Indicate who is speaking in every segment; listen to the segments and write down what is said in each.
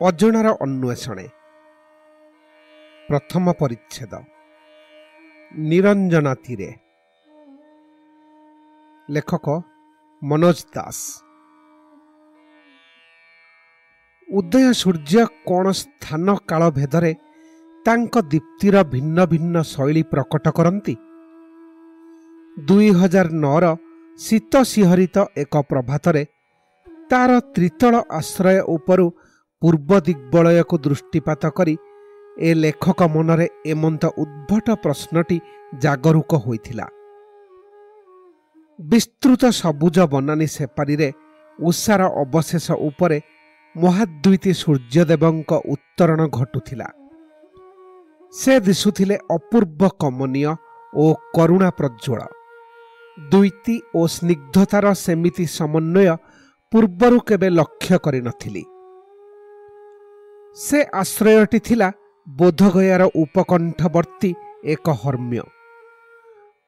Speaker 1: ଅଜଣାର ଅନ୍ୱେଷଣେ। ପ୍ରଥମ ପରିଚ୍ଛେଦ। ନିରଞ୍ଜନା ତୀରେ। ଲେଖକ ମନୋଜ ଦାସ। ଉଦୟ ସୂର୍ଯ୍ୟ କ'ଣ ସ୍ଥାନ କାଳ ଭେଦରେ ତାଙ୍କ ଦୀପ୍ତିର ଭିନ୍ନ ଭିନ୍ନ ଶୈଳୀ ପ୍ରକଟ କରନ୍ତି। ଦୁଇ ହଜାର ନଅର ଶୀତ ଶିହରିତ ଏକ ପ୍ରଭାତରେ ତାର ତ୍ରିତଳ ଆଶ୍ରୟ ଉପରୁ ପୂର୍ବ ଦିଗ୍ବଳୟକୁ ଦୃଷ୍ଟିପାତ କରି ଏ ଲେଖକ ମନରେ ଏମନ୍ତ ଉଦ୍ଭଟ ପ୍ରଶ୍ନଟି ଜାଗରୁକ ହୋଇଥିଲା। ବିସ୍ତୃତ ସବୁଜ ବନାନୀ ସେପାରିରେ ଉଷାର ଅବଶେଷ ଉପରେ ମହାଦ୍ୱିତୀ ସୂର୍ଯ୍ୟଦେବଙ୍କ ଉତ୍ତରଣ ଘଟୁଥିଲା। ସେ ଦିଶୁଥିଲେ ଅପୂର୍ବ କମନୀୟ ଓ କରୁଣା ପ୍ରଜ୍ୱଳ ଦ୍ୱିତି ଓ ସ୍ନିଗ୍ଧତାର ସେମିତି ସମନ୍ୱୟ ପୂର୍ବରୁ କେବେ ଲକ୍ଷ୍ୟ କରିନଥିଲି। ସେ ଆଶ୍ରୟଟି ଥିଲା ବୋଧଗୟାର ଉପକଣ୍ଠବର୍ତ୍ତୀ ଏକ ହର୍ମ୍ୟ।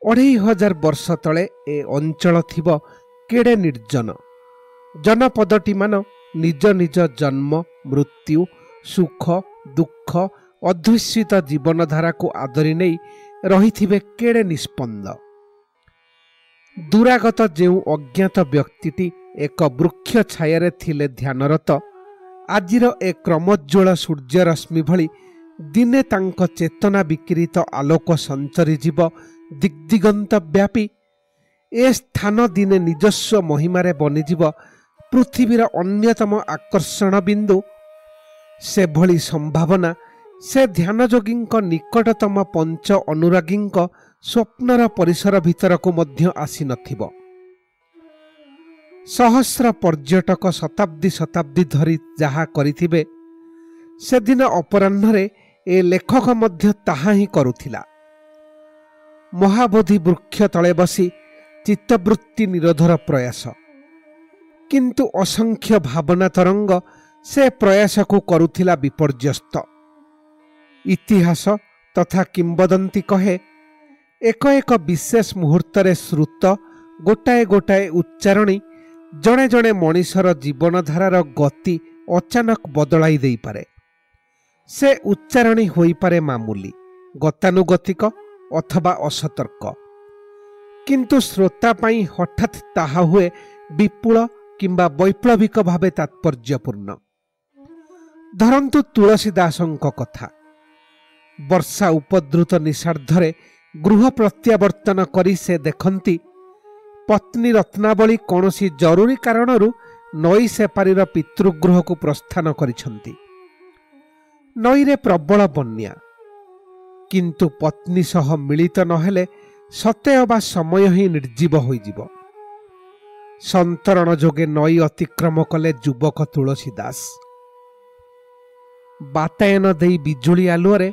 Speaker 1: ଅଢ଼େଇ ହଜାର ବର୍ଷ ତଳେ ଏ ଅଞ୍ଚଳ ଥିବ କେଡ଼େ ନିର୍ଜନ। ଜନପଦଟିମାନ ନିଜ ନିଜ ଜନ୍ମ ମୃତ୍ୟୁ ସୁଖ ଦୁଃଖ ଅଧ୍ୟୁଷିତ ଜୀବନଧାରାକୁ ଆଦରି ନେଇ ରହିଥିବେ କେଡ଼େ ନିଷ୍ପନ୍ଦ। ଦୂରାଗତ ଯେଉଁ ଅଜ୍ଞାତ ବ୍ୟକ୍ତିଟି ଏକ ବୃକ୍ଷ ଛାୟାରେ ଥିଲେ ଧ୍ୟାନରତ। ଆଜିର ଏ କ୍ରମୋଜ୍ୱଳ ସୂର୍ଯ୍ୟରଶ୍ମି ଭଳି ଦିନେ ତାଙ୍କ ଚେତନା ବିକିରିତ ଆଲୋକ ସଞ୍ଚରିଯିବ ଦିଗ୍ଦିଗନ୍ତ ବ୍ୟାପୀ ଏ ସ୍ଥାନ ଦିନେ ନିଜସ୍ୱ ମହିମାରେ ବନିଯିବ ପୃଥିବୀର ଅନ୍ୟତମ ଆକର୍ଷଣ ବିନ୍ଦୁ। ସେଭଳି ସମ୍ଭାବନା ସେ ଧ୍ୟାନଯୋଗୀଙ୍କ ନିକଟତମ ପଞ୍ଚ ଅନୁରାଗୀଙ୍କ ସ୍ୱପ୍ନର ପରିସର ଭିତରକୁ ମଧ୍ୟ ଆସିନଥିବ ସହସ୍ର ପର୍ଯ୍ୟଟକ ଶତାବ୍ଦୀ ଶତାବ୍ଦୀ ଧରି ଯାହା କରିଥିବେ ସେଦିନ ଅପରାହ୍ନରେ ଏ ଲେଖକ ମଧ୍ୟ ତାହା ହିଁ କରୁଥିଲା। ମହାବୋଧି ବୃକ୍ଷ ତଳେ ବସି ଚିତ୍ତବୃତ୍ତି ନିରୋଧର ପ୍ରୟାସ। କିନ୍ତୁ ଅସଂଖ୍ୟ ଭାବନା ତରଙ୍ଗ ସେ ପ୍ରୟାସକୁ କରୁଥିଲା ବିପର୍ଯ୍ୟସ୍ତ। ଇତିହାସ ତଥା କିମ୍ବଦନ୍ତୀ କହେ ଏକ ଏକ ବିଶେଷ ମୁହୂର୍ତ୍ତରେ ଶ୍ରୁତ ଗୋଟାଏ ଗୋଟାଏ ଉଚ୍ଚାରଣୀ ଜଣେ ଜଣେ ମଣିଷର ଜୀବନଧାରାର ଗତି ଅଚାନକ ବଦଳାଇ ଦେଇପାରେ। ସେ ଉଚ୍ଚାରଣୀ ହୋଇପାରେ ମାମୁଲି ଗତାନୁଗତିକ ଅଥବା ଅସତର୍କ। କିନ୍ତୁ ଶ୍ରୋତା ପାଇଁ ହଠାତ୍ ତାହା ହୁଏ ବିପୁଳ କିମ୍ବା ବୈପ୍ଳବିକ ଭାବେ ତାତ୍ପର୍ଯ୍ୟପୂର୍ଣ୍ଣ। ଧରନ୍ତୁ ତୁଳସୀ ଦାସଙ୍କ କଥା। ବର୍ଷା ଉପଦ୍ରୁତ ନିଷାର୍ଦ୍ଧରେ ଗୃହ ପ୍ରତ୍ୟାବର୍ତ୍ତନ କରି ସେ ଦେଖନ୍ତି ପତ୍ନୀ ରତ୍ନାବଳୀ କୌଣସି ଜରୁରୀ କାରଣରୁ ନଈ ସେପାରିର ପିତୃଗୃହକୁ ପ୍ରସ୍ଥାନ କରିଛନ୍ତି। ନଈରେ ପ୍ରବଳ ବନ୍ୟା। କିନ୍ତୁ ପତ୍ନୀ ସହ ମିଳିତ ନହେଲେ ସତେ ଅବା ସମୟ ହିଁ ନିର୍ଜୀବ ହୋଇଯିବ। ସନ୍ତରଣ ଯୋଗେ ନଈ ଅତିକ୍ରମ କଲେ ଯୁବକ ତୁଳସୀ ଦାସ ବାତାୟନ ଦେଇ ବିଜୁଳି ଆଲୁଅରେ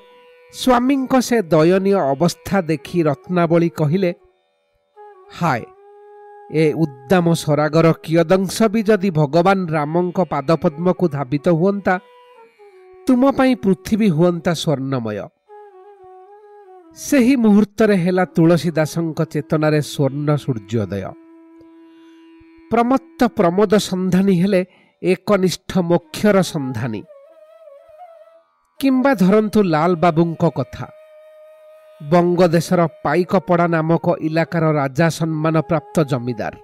Speaker 1: ସ୍ୱାମୀଙ୍କ ସେ ଦୟନୀୟ ଅବସ୍ଥା ଦେଖି ରତ୍ନାବଳୀ କହିଲେ ହାୟ ଏ ଉଦ୍ଦାମ ସରାଗର କିୟଦଂଶ ବି ଯଦି ଭଗବାନ ରାମଙ୍କ ପାଦପଦ୍ମକୁ ଧାବିତ ହୁଅନ୍ତା ତୁମ ପାଇଁ ପୃଥିବୀ ହୁଅନ୍ତା ସ୍ୱର୍ଣ୍ଣମୟ। ସେହି ମୁହୂର୍ତ୍ତରେ ହେଲା ତୁଳସୀ ଦାସଙ୍କ ଚେତନାରେ ସ୍ୱର୍ଣ୍ଣ ସୂର୍ଯ୍ୟୋଦୟ। ପ୍ରମତ୍ତ ପ୍ରମୋଦ ସନ୍ଧାନୀ ହେଲେ ଏକନିଷ୍ଠ ମୋକ୍ଷର ସନ୍ଧାନୀ। କିମ୍ବା ଧରନ୍ତୁ ଲାଲ ବାବୁଙ୍କ କଥା। ବଙ୍ଗଦେଶର ପାଇକପଡ଼ା ନାମକ ଇଲାକାର ରାଜା ସମ୍ମାନ ପ୍ରାପ୍ତ ଜମିଦାର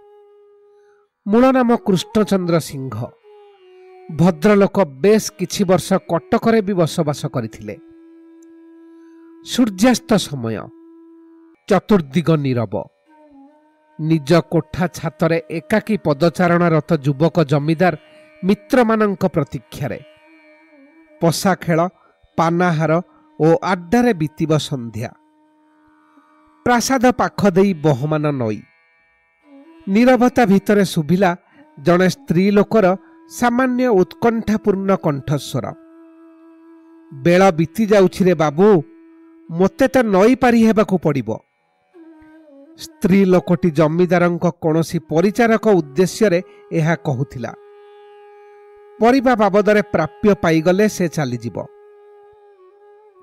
Speaker 1: ମୂଳ ନାମ କୃଷ୍ଣଚନ୍ଦ୍ର ସିଂହ ଭଦ୍ରଲୋକ ବେଶ କିଛି ବର୍ଷ କଟକରେ ବି ବସବାସ କରିଥିଲେ ସୂର୍ଯ୍ୟାସ୍ତ ସମୟ ଚତୁର୍ଦ୍ଦିଗ ନୀରବ ନିଜ କୋଠା ଛାତରେ ଏକାକୀ ପଦଚାରଣାରତ ଯୁବକ ଜମିଦାର ମିତ୍ରମାନଙ୍କ ପ୍ରତୀକ୍ଷାରେ ପଶା ଖେଳ ପାନାହାର ଓ ଆଡ୍ଡାରେ ବିତିବ ସନ୍ଧ୍ୟା ପ୍ରାସାଦ ପାଖ ଦେଇ ବହମାନ ନଈ। ନିରବତା ଭିତରେ ଶୁଭିଲା ଜଣେ ସ୍ତ୍ରୀ ଲୋକର ସାମାନ୍ୟ ଉତ୍କଣ୍ଠାପୂର୍ଣ୍ଣ କଣ୍ଠସ୍ୱର। ବେଳ ବିତି ଯାଉଛି ରେ ବାବୁ ମୋତେ ତ ନଈ ପାରି ହେବାକୁ ପଡ଼ିବ। ସ୍ତ୍ରୀ ଲୋକଟି ଜମିଦାରଙ୍କ କୌଣସି ପରିଚାରକ ଉଦ୍ଦେଶ୍ୟରେ ଏହା କହୁଥିଲା ପରିବା ବାବଦରେ ପ୍ରାପ୍ୟ ପାଇଗଲେ ସେ ଚାଲିଯିବ।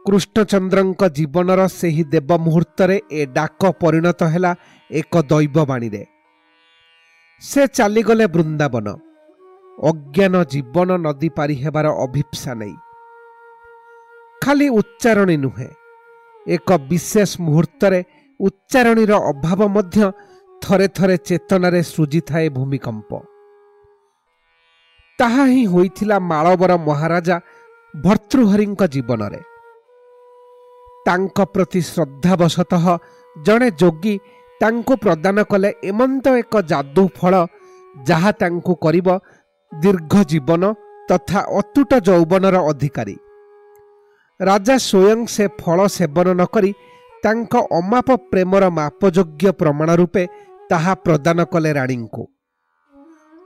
Speaker 1: କୃଷ୍ଣଚନ୍ଦ୍ରଙ୍କ ଜୀବନର ସେହି ଦେବ ମୁହୂର୍ତ୍ତରେ ଏ ଡାକ ପରିଣତ ହେଲା ଏକ ଦୈବବାଣୀରେ। ସେ ଚାଲିଗଲେ ବୃନ୍ଦାବନ। ଅଜ୍ଞାନ ଜୀବନ ନଦୀ ପାରି ହେବାର ଅଭିପ୍ସା ନେଇ। ଖାଲି ଉଚ୍ଚାରଣୀ ନୁହେଁ ଏକ ବିଶେଷ ମୁହୂର୍ତ୍ତରେ ଉଚ୍ଚାରଣୀର ଅଭାବ ମଧ୍ୟ ଥରେ ଥରେ ଚେତନାରେ ସୃଜିଥାଏ ଭୂମିକମ୍ପ। ତାହା ହିଁ ହୋଇଥିଲା ମାଳବର ମହାରାଜା ଭର୍ତ୍ତୃହରିଙ୍କ ଜୀବନରେ। ତାଙ୍କ ପ୍ରତି ଶ୍ରଦ୍ଧାବଶତଃ ଜଣେ ଯୋଗୀ ତାଙ୍କୁ ପ୍ରଦାନ କଲେ ଏମନ୍ତ ଏକ ଯାଦୁ ଫଳ ଯାହା ତାଙ୍କୁ କରିବ ଦୀର୍ଘ ଜୀବନ ତଥା ଅତୁଟ ଯୌବନର ଅଧିକାରୀ। ରାଜା ସ୍ୱୟଂ ସେ ଫଳ ସେବନ ନ କରି ତାଙ୍କ ଅମାପ ପ୍ରେମର ମାପଯୋଗ୍ୟ ପ୍ରମାଣ ରୂପେ ତାହା ପ୍ରଦାନ କଲେ ରାଣୀଙ୍କୁ।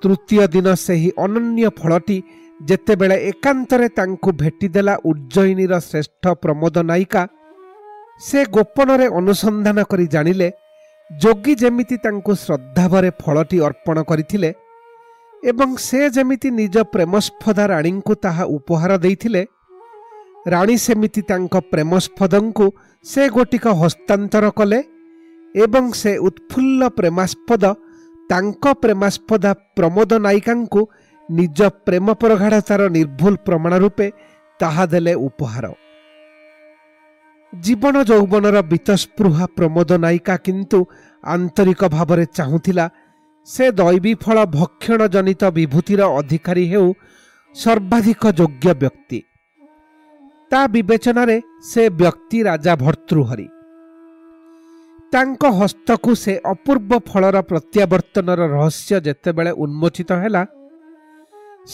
Speaker 1: ତୃତୀୟ ଦିନ ସେହି ଅନନ୍ୟ ଫଳଟି ଯେତେବେଳେ ଏକାନ୍ତରେ ତାଙ୍କୁ ଭେଟିଦେଲା ଉଜ୍ଜୟିନୀର ଶ୍ରେଷ୍ଠ ପ୍ରମୋଦ ନାୟିକା ସେ ଗୋପନରେ ଅନୁସନ୍ଧାନ କରି ଜାଣିଲେ ଯୋଗୀ ଯେମିତି ତାଙ୍କୁ ଶ୍ରଦ୍ଧାଭରେ ଫଳଟି ଅର୍ପଣ କରିଥିଲେ ଏବଂ ସେ ଯେମିତି ନିଜ ପ୍ରେମସ୍ପଦା ରାଣୀଙ୍କୁ ତାହା ଉପହାର ଦେଇଥିଲେ ରାଣୀ ସେମିତି ତାଙ୍କ ପ୍ରେମସ୍ପଦଙ୍କୁ ସେ ଗୋଟିକ ହସ୍ତାନ୍ତର କଲେ ଏବଂ ସେ ଉତ୍ଫୁଲ୍ଲ ପ୍ରେମାସ୍ପଦ ତାଙ୍କ ପ୍ରେମାସ୍ପଦା ପ୍ରମୋଦ ନାୟିକାଙ୍କୁ ନିଜ ପ୍ରେମ ପ୍ରଗାଢ଼ତାର ନିର୍ଭୁଲ ପ୍ରମାଣ ରୂପେ ତାହା ଦେଲେ ଉପହାର। ଜୀବନ ଯୌବନର ବିତସ୍ପୃହା ପ୍ରମୋଦ ନାୟିକା କିନ୍ତୁ ଆନ୍ତରିକ ଭାବରେ ଚାହୁଁଥିଲା ସେ ଦୈବୀ ଫଳ ଭକ୍ଷଣ ଜନିତ ବିଭୂତିର ଅଧିକାରୀ ହେଉ ସର୍ବାଧିକ ଯୋଗ୍ୟ ବ୍ୟକ୍ତି। ତା ବିବେଚନାରେ ସେ ବ୍ୟକ୍ତି ରାଜା ଭର୍ତ୍ତୃହରି। ତାଙ୍କ ହସ୍ତକୁ ସେ ଅପୂର୍ବ ଫଳର ପ୍ରତ୍ୟାବର୍ତ୍ତନର ରହସ୍ୟ ଯେତେବେଳେ ଉନ୍ମୋଚିତ ହେଲା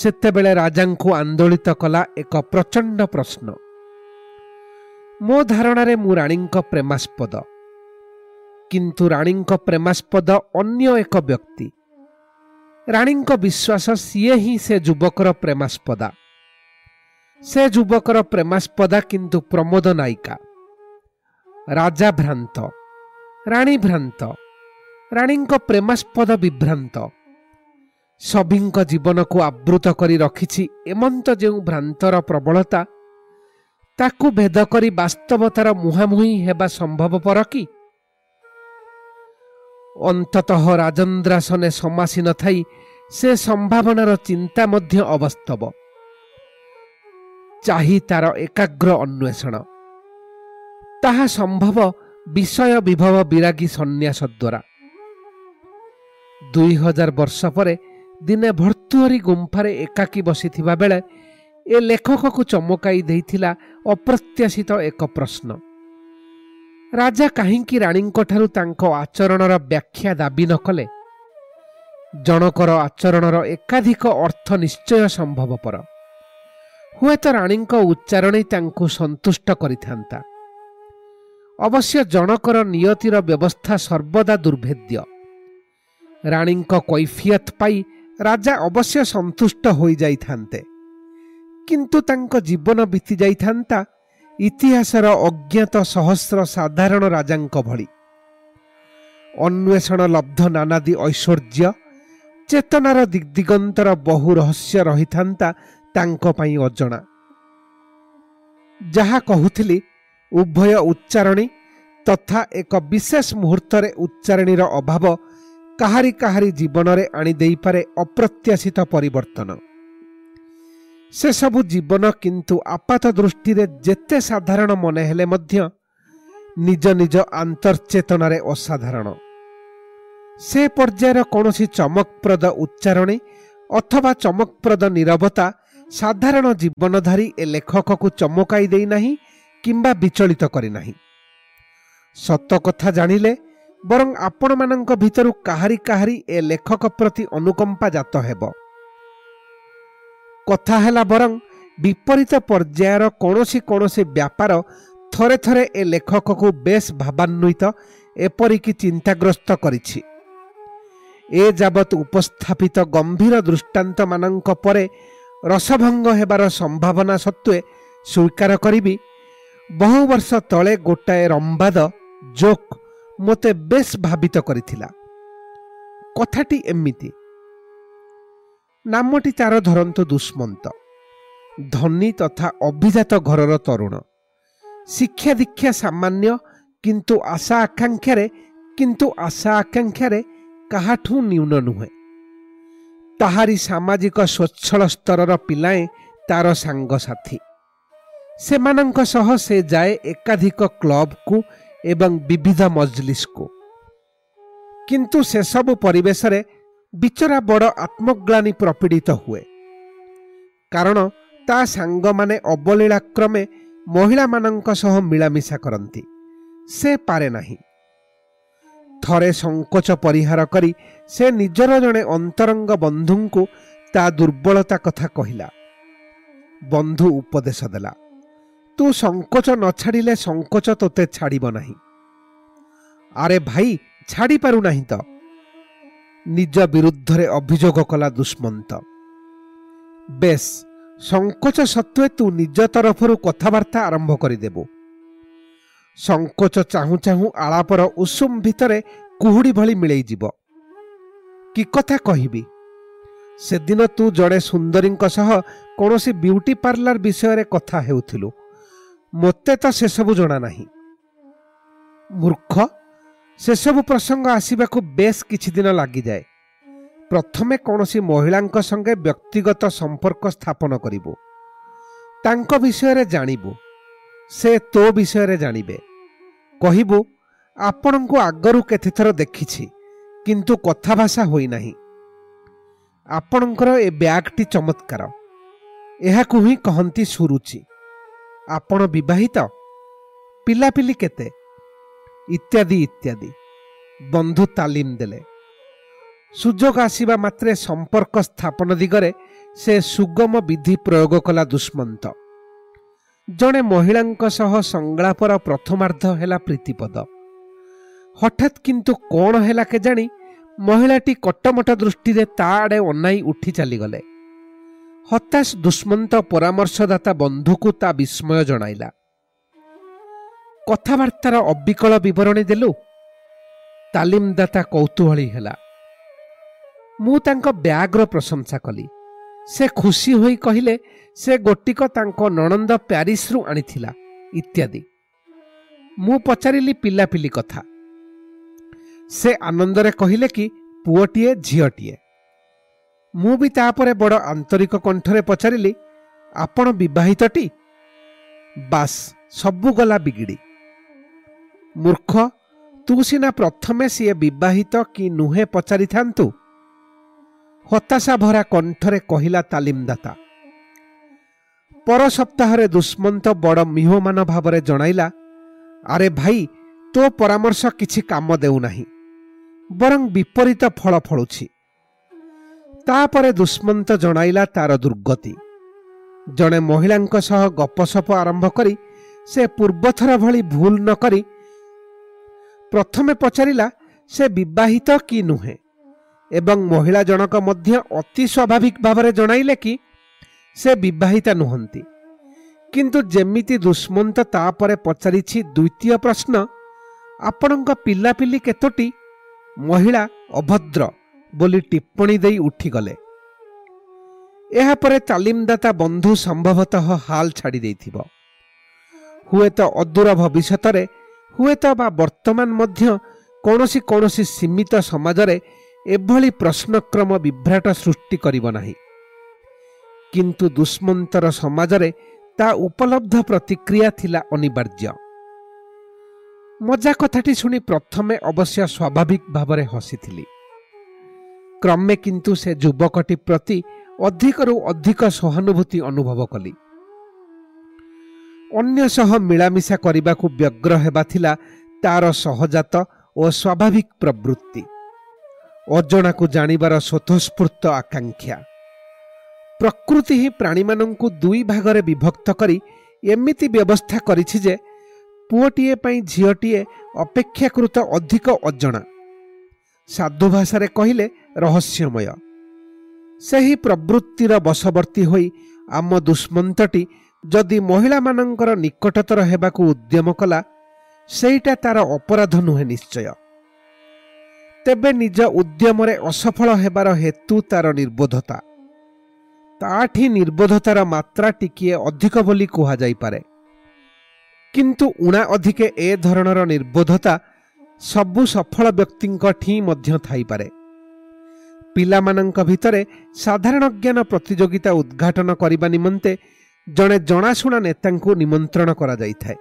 Speaker 1: ସେତେବେଳେ ରାଜାଙ୍କୁ ଆନ୍ଦୋଳିତ କଲା ଏକ ପ୍ରଚଣ୍ଡ ପ୍ରଶ୍ନ। ମୋ ଧାରଣାରେ ମୁଁ ରାଣୀଙ୍କ ପ୍ରେମାସ୍ପଦ। କିନ୍ତୁ ରାଣୀଙ୍କ ପ୍ରେମାସ୍ପଦ ଅନ୍ୟ ଏକ ବ୍ୟକ୍ତି। ରାଣୀଙ୍କ ବିଶ୍ୱାସ ସିଏ ହିଁ ସେ ଯୁବକର ପ୍ରେମାସ୍ପଦା। ସେ ଯୁବକର ପ୍ରେମାସ୍ପଦା କିନ୍ତୁ ପ୍ରମୋଦ ନାୟିକା। ରାଜା ଭ୍ରାନ୍ତ ରାଣୀ ଭ୍ରାନ୍ତ ରାଣୀଙ୍କ ପ୍ରେମାସ୍ପଦ ବିଭ୍ରାନ୍ତ। ସଭିଙ୍କ ଜୀବନକୁ ଆବୃତ କରି ରଖିଛି ଏମନ୍ତ ଯେଉଁ ଭ୍ରାନ୍ତର ପ୍ରବଳତା ତାକୁ ଭେଦ କରି ବାସ୍ତବତାର ମୁହାଁମୁହିଁ ହେବା ସମ୍ଭବପର କି? ଅନ୍ତତଃ ରାଜନ୍ଦ୍ରାସନେ ସମାସୀ ନଥାଇ ସେ ସମ୍ଭାବନାର ଚିନ୍ତା ମଧ୍ୟ ଅବାସ୍ତବ। ଚାହି ତାର ଏକାଗ୍ର ଅନ୍ୱେଷଣ। ତାହା ସମ୍ଭବ ବିଷୟ ବିଭବ ବିରାଗୀ ସନ୍ନ୍ୟାସ ଦ୍ୱାରା ଦୁଇ ହଜାର ବର୍ଷ ପରେ ଦିନେ ଭର୍ତ୍ତୁହରୀ ଗୁମ୍ଫାରେ ଏକାକୀ ବସିଥିବା ବେଳେ ଏ ଲେଖକକୁ ଚମକାଇ ଦେଇଥିଲା ଅପ୍ରତ୍ୟାଶିତ ଏକ ପ୍ରଶ୍ନ। ରାଜା କାହିଁକି ରାଣୀଙ୍କଠାରୁ ତାଙ୍କ ଆଚରଣର ବ୍ୟାଖ୍ୟା ଦାବି ନ କଲେ? ଜଣକର ଆଚରଣର ଏକାଧିକ ଅର୍ଥ ନିଶ୍ଚୟ ସମ୍ଭବପର। ହୁଏତ ରାଣୀଙ୍କ ଉଚ୍ଚାରଣ ତାଙ୍କୁ ସନ୍ତୁଷ୍ଟ କରିଥାନ୍ତା। ଅବଶ୍ୟ ଜଣକର ନିୟତିର ବ୍ୟବସ୍ଥା ସର୍ବଦା ଦୁର୍ଭେଦ୍ୟ। ରାଣୀଙ୍କ କୈଫିୟତ ପାଇ ରାଜା ଅବଶ୍ୟ ସନ୍ତୁଷ୍ଟ ହୋଇଯାଇଥାନ୍ତେ। କିନ୍ତୁ ତାଙ୍କ ଜୀବନ ବିତି ଯାଇଥାନ୍ତା ଇତିହାସର ଅଜ୍ଞାତ ସହସ୍ର ସାଧାରଣ ରାଜାଙ୍କ ଭଳି। ଅନ୍ୱେଷଣ ଲବ୍ଧ ନାନାଦି ଐଶ୍ୱର୍ଯ୍ୟ ଚେତନାର ଦିଗ୍ଦିଗନ୍ତର ବହୁ ରହସ୍ୟ ରହିଥାନ୍ତା ତାଙ୍କ ପାଇଁ ଅଜଣା। ଯାହା କହୁଥିଲି ଉଭୟ ଉଚ୍ଚାରଣୀ ତଥା ଏକ ବିଶେଷ ମୁହୂର୍ତ୍ତରେ ଉଚ୍ଚାରଣୀର ଅଭାବ କାହାରି କାହାରି ଜୀବନରେ ଆଣିଦେଇପାରେ ଅପ୍ରତ୍ୟାଶିତ ପରିବର୍ତ୍ତନ। ସେସବୁ ଜୀବନ କିନ୍ତୁ ଆପାତ ଦୃଷ୍ଟିରେ ଯେତେ ସାଧାରଣ ମନେ ହେଲେ ମଧ୍ୟ ନିଜ ନିଜ ଆନ୍ତର୍ଚେତନାରେ ଅସାଧାରଣ। ସେ ପର୍ଯ୍ୟାୟର କୌଣସି ଚମକପ୍ରଦ ଉଚ୍ଚାରଣୀ ଅଥବା ଚମକପ୍ରଦ ନିରବତା ସାଧାରଣ ଜୀବନଧାରୀ ଏ ଲେଖକକୁ ଚମକାଇ ଦେଇନାହିଁ କିମ୍ବା ବିଚଳିତ କରିନାହିଁ ସତ କଥା ଜାଣିଲେ ବରଂ ଆପଣମାନଙ୍କ ଭିତରୁ କାହାରି କାହାରି ଏ ଲେଖକ ପ୍ରତି ଅନୁକମ୍ପା ଜାତ ହେବ। କଥା ହେଲା ବରଂ ବିପରୀତ ପର୍ଯ୍ୟାୟର କୌଣସି କୌଣସି ବ୍ୟାପାର ଥରେ ଥରେ ଏ ଲେଖକକୁ ବେଶ୍ ଭାବାନ୍ୱିତ ଏପରିକି ଚିନ୍ତାଗ୍ରସ୍ତ କରିଛି। ଏ ଯାବତ୍ ଉପସ୍ଥାପିତ ଗମ୍ଭୀର ଦୃଷ୍ଟାନ୍ତମାନଙ୍କ ପରେ ରସଭଙ୍ଗ ହେବାର ସମ୍ଭାବନା ସତ୍ତ୍ୱେ ସ୍ୱୀକାର କରିବି ବହୁ ବର୍ଷ ତଳେ ଗୋଟାଏ ରମ୍ବାଦ ଜୋକ୍ ମୋତେ ବେଶ୍ ଭାବିତ କରିଥିଲା। କଥାଟି ଏମିତି ନାମଟି ତାର ଧରନ୍ତୁ ଦୁଷ୍ମନ୍ତ। ଧନୀ ତଥା ଅଭିଜାତ ଘରର ତରୁଣ। ଶିକ୍ଷା ଦୀକ୍ଷା ସାମାନ୍ୟ କିନ୍ତୁ ଆଶା ଆକାଂକ୍ଷାରେ କିନ୍ତୁ ଆଶା ଆକାଂକ୍ଷାରେ କାହାଠୁ ନ୍ୟୁନ ନୁହେଁ। ତାହାରି ସାମାଜିକ ସ୍ୱଚ୍ଛଳ ସ୍ତରର ପିଲାଏ ତାର ସାଙ୍ଗସାଥୀ। ସେମାନଙ୍କ ସହ ସେ ଯାଏ ଏକାଧିକ କ୍ଲବକୁ ଏବଂ ବିବିଧ ମଜଲିସକୁ। କିନ୍ତୁ ସେସବୁ ପରିବେଶରେ ବିଚରା ବଡ଼ ଆତ୍ମଗ୍ଲାନୀ ପ୍ରପୀଡ଼ିତ ହୁଏ। କାରଣ ତା ସାଙ୍ଗମାନେ ଅବଲୀଳାକ୍ରମେ ମହିଳାମାନଙ୍କ ସହ ମିଳାମିଶା କରନ୍ତି। ସେ ପାରେ ନାହିଁ। ଥରେ ସଙ୍କୋଚ ପରିହାର କରି ସେ ନିଜର ଜଣେ ଅନ୍ତରଙ୍ଗ ବନ୍ଧୁଙ୍କୁ ତା ଦୁର୍ବଳତା କଥା କହିଲା। ବନ୍ଧୁ ଉପଦେଶ ଦେଲା ତୁ ସଙ୍କୋଚ ନ ଛାଡ଼ିଲେ ସଙ୍କୋଚ ତୋତେ ଛାଡ଼ିବ ନାହିଁ। ଆରେ ଭାଇ ଛାଡ଼ିପାରୁନାହିଁ ତ। ନିଜ ବିରୁଦ୍ଧରେ ଅଭିଯୋଗ କଲା ଦୁଷ୍ମନ୍ତ ବେଶ ସଙ୍କୋଚ ସତ୍ତ୍ୱେ ତୁ ନିଜ ତରଫରୁ କଥାବାର୍ତ୍ତା ଆରମ୍ଭ କରିଦେବୁ। ସଙ୍କୋଚ ଚାହୁଁ ଚାହୁଁ ଆଳାପର ଉଷୁମ ଭିତରେ କୁହୁଡ଼ି ଭଳି ମିଳେଇଯିବ। କି କଥା କହିବି? ସେଦିନ ତୁ ଜଣେ ସୁନ୍ଦରୀଙ୍କ ସହ କୌଣସି ବ୍ୟୁଟି ପାର୍ଲର ବିଷୟରେ କଥା ହେଉଥିଲୁ। ମୋତେ ତ ସେସବୁ ଜଣା ନାହିଁ। ମୂର୍ଖ ସେସବୁ ପ୍ରସଙ୍ଗ ଆସିବାକୁ ବେଶ କିଛି ଦିନ ଲାଗିଯାଏ। ପ୍ରଥମେ କୌଣସି ମହିଳାଙ୍କ ସଙ୍ଗେ ବ୍ୟକ୍ତିଗତ ସମ୍ପର୍କ ସ୍ଥାପନ କରିବୁ। ତାଙ୍କ ବିଷୟରେ ଜାଣିବୁ। ସେ ତୋ ବିଷୟରେ ଜାଣିବେ। କହିବୁ ଆପଣଙ୍କୁ ଆଗରୁ କେତେଥର ଦେଖିଛି କିନ୍ତୁ କଥାଭାଷା ହୋଇନାହିଁ। ଆପଣଙ୍କର ଏ ବ୍ୟାଗ୍ଟି ଚମତ୍କାର। ଏହାକୁ ହିଁ କହନ୍ତି ସୁରୁଚି। ଆପଣ ବିବାହିତ? ପିଲାପିଲି କେତେ? ଇତ୍ୟାଦି ଇତ୍ୟାଦି। ବନ୍ଧୁ ତାଲିମ ଦେଲେ। ସୁଯୋଗ ଆସିବା ମାତ୍ରେ ସମ୍ପର୍କ ସ୍ଥାପନ ଦିଗରେ ସେ ସୁଗମ ବିଧି ପ୍ରୟୋଗ କଲା ଦୁଷ୍ମନ୍ତ। ଜଣେ ମହିଳାଙ୍କ ସହ ସଂଳାପର ପ୍ରଥମାର୍ଦ୍ଧ ହେଲା ପ୍ରୀତିପଦ। ହଠାତ୍ କିନ୍ତୁ କ'ଣ ହେଲା କେଜାଣି ମହିଳାଟି କଟମଟ ଦୃଷ୍ଟିରେ ତା ଆଡ଼େ ଅନାଇ ଉଠି ଚାଲିଗଲେ। ହତାଶ ଦୁଷ୍ମନ୍ତ ପରାମର୍ଶଦାତା ବନ୍ଧୁକୁ ତା ବିସ୍ମୟ ଜଣାଇଲା। କଥାବାର୍ତ୍ତାର ଅବିକଳ ବିବରଣୀ ଦେଲୁ। ତାଲିମଦାତା କୌତୁହଳୀ ହେଲା। ମୁଁ ତାଙ୍କ ବ୍ୟାଗ୍ର ପ୍ରଶଂସା କଲି। ସେ ଖୁସି ହୋଇ କହିଲେ ସେ ଗୋଟିକ ତାଙ୍କ ନଣନ୍ଦ ପ୍ୟାରିସ୍ରୁ ଆଣିଥିଲା ଇତ୍ୟାଦି। ମୁଁ ପଚାରିଲି ପିଲାପିଲି କଥା। ସେ ଆନନ୍ଦରେ କହିଲେ କି ପୁଅଟିଏ ଝିଅଟିଏ। ମୁଁ ବି ତାପରେ ବଡ଼ ଆନ୍ତରିକ କଣ୍ଠରେ ପଚାରିଲି ଆପଣ ବିବାହିତଟି ବାସ୍ ସବୁ ଗଲା ବିଗିଡ଼ି। ମୂର୍ଖ ତୁ ସିନା ପ୍ରଥମେ ସିଏ ବିବାହିତ କି ନୁହେଁ ପଚାରିଥାନ୍ତୁ? ହତାଶା ଭରା କଣ୍ଠରେ କହିଲା ତାଲିମଦାତା। ପର ସପ୍ତାହରେ ଦୁଷ୍ମନ୍ତ ବଡ଼ ମିହମାନ ଭାବରେ ଜଣାଇଲା ଆରେ ଭାଇ ତୋ ପରାମର୍ଶ କିଛି କାମ ଦେଉନାହିଁ ବରଂ ବିପରୀତ ଫଳ ଫଳୁଛି ତାପରେ ଦୁଷ୍ମନ୍ତ ଜଣାଇଲା ତାର ଦୁର୍ଗତି। ଜଣେ ମହିଳାଙ୍କ ସହ ଗପସପ ଆରମ୍ଭ କରି ସେ ପୂର୍ବଥର ଭଳି ଭୁଲ ନ କରି ପ୍ରଥମେ ପଚାରିଲା ସେ ବିବାହିତ କି ନୁହେଁ? ଏବଂ ମହିଳା ଜଣକ ମଧ୍ୟ ଅତି ସ୍ୱାଭାବିକ ଭାବରେ ଜଣାଇଲେ କି ସେ ବିବାହିତା ନୁହନ୍ତି। କିନ୍ତୁ ଯେମିତି ଦୁଷ୍ମନ୍ତ ତାପରେ ପଚାରିଛି ଦ୍ୱିତୀୟ ପ୍ରଶ୍ନ ଆପଣଙ୍କ ପିଲାପିଲି କେତୋଟି? ମହିଳା ଅଭଦ୍ର ବୋଲି ଟିପ୍ପଣୀ ଦେଇ ଉଠିଗଲେ। ଏହାପରେ ତାଲିମଦାତା ବନ୍ଧୁ ସମ୍ଭବତଃ ହାଲ ଛାଡ଼ି ଦେଇଥିବ ହୁଏତ ଅଦୂର ଭବିଷ୍ୟତରେ ହୁଏତ ବା ବର୍ତ୍ତମାନ ମଧ୍ୟ କୌଣସି କୌଣସି ସୀମିତ ସମାଜରେ ଏଭଳି ପ୍ରଶ୍ନକ୍ରମ ବିଭ୍ରାଟ ସୃଷ୍ଟି କରିବ ନାହିଁ। କିନ୍ତୁ ଦୁଷ୍ମନ୍ତର ସମାଜରେ ତା ଉପଲବ୍ଧ ପ୍ରତିକ୍ରିୟା ଥିଲା ଅନିବାର୍ଯ୍ୟ। ମଜା କଥାଟି ଶୁଣି ପ୍ରଥମେ ଅବଶ୍ୟ ସ୍ୱାଭାବିକ ଭାବରେ ହସିଥିଲି। କ୍ରମେ କିନ୍ତୁ ସେ ଯୁବକଟି ପ୍ରତି ଅଧିକରୁ ଅଧିକ ସହାନୁଭୂତି ଅନୁଭବ କଲି। ଅନ୍ୟ ସହ ମିଳାମିଶା କରିବାକୁ ବ୍ୟଗ୍ର ହେବା ଥିଲା ତାର ସହଜାତ ଓ ସ୍ୱାଭାବିକ ପ୍ରବୃତ୍ତି। ଅଜଣାକୁ ଜାଣିବାର ସ୍ୱତଃସ୍ଫୂର୍ତ୍ତ ଆକାଂକ୍ଷା। ପ୍ରକୃତି ହିଁ ପ୍ରାଣୀମାନଙ୍କୁ ଦୁଇ ଭାଗରେ ବିଭକ୍ତ କରି ଏମିତି ବ୍ୟବସ୍ଥା କରିଛି ଯେ ପୁଅଟିଏ ପାଇଁ ଝିଅଟିଏ ଅପେକ୍ଷାକୃତ ଅଧିକ ଅଜଣା। ସାଧୁ ଭାଷାରେ କହିଲେ ରହସ୍ୟମୟ। ସେହି ପ୍ରବୃତ୍ତିର ବଶବର୍ତ୍ତୀ ହୋଇ ଆମ ଦୁଷ୍ମନ୍ତଟି ଯଦି ମହିଳାମାନଙ୍କର ନିକଟତର ହେବାକୁ ଉଦ୍ୟମ କଲା ସେଇଟା ତାର ଅପରାଧ ନୁହେଁ ନିଶ୍ଚୟ। ତେବେ ନିଜ ଉଦ୍ୟମରେ ଅସଫଳ ହେବାର ହେତୁ ତାର ନିର୍ବୋଧତା। ତାଠି ନିର୍ବୋଧତାର ମାତ୍ରା ଟିକିଏ ଅଧିକ ବୋଲି କୁହାଯାଇପାରେ। କିନ୍ତୁ ଉଣା ଅଧିକେ ଏ ଧରଣର ନିର୍ବୋଧତା ସବୁ ସଫଳ ବ୍ୟକ୍ତିଙ୍କଠି ମଧ୍ୟ ଥାଇପାରେ। ପିଲାମାନଙ୍କ ଭିତରେ ସାଧାରଣ ଜ୍ଞାନ ପ୍ରତିଯୋଗିତା ଉଦ୍ଘାଟନ କରିବା ନିମନ୍ତେ ଜଣେ ଜଣାଶୁଣା ନେତାଙ୍କୁ ନିମନ୍ତ୍ରଣ କରାଯାଇଥାଏ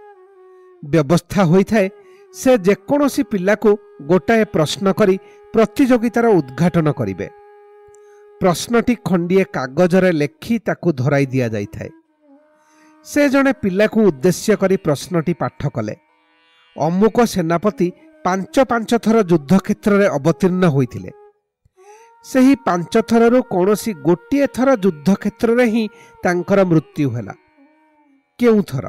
Speaker 1: ବ୍ୟବସ୍ଥା ହୋଇଥାଏ ସେ ଯେକୌଣସି ପିଲାକୁ ଗୋଟାଏ ପ୍ରଶ୍ନ କରି ପ୍ରତିଯୋଗିତାର ଉଦ୍ଘାଟନ କରିବେ ପ୍ରଶ୍ନଟି ଖଣ୍ଡିଏ କାଗଜରେ ଲେଖି ତାକୁ ଧରାଇ ଦିଆଯାଇଥାଏ ସେ ଜଣେ ପିଲାକୁ ଉଦ୍ଦେଶ୍ୟ କରି ପ୍ରଶ୍ନଟି ପାଠ କଲେ ଅମୁକ ସେନାପତି ପାଞ୍ଚ ପାଞ୍ଚ ଥର ଯୁଦ୍ଧକ୍ଷେତ୍ରରେ ଅବତୀର୍ଣ୍ଣ ହୋଇଥିଲେ ସେହି ପାଞ୍ଚ ଥରରୁ କୌଣସି ଗୋଟିଏ ଥର ଯୁଦ୍ଧକ୍ଷେତ୍ରରେ ହିଁ ତାଙ୍କର ମୃତ୍ୟୁ ହେଲା। କେଉଁଥର?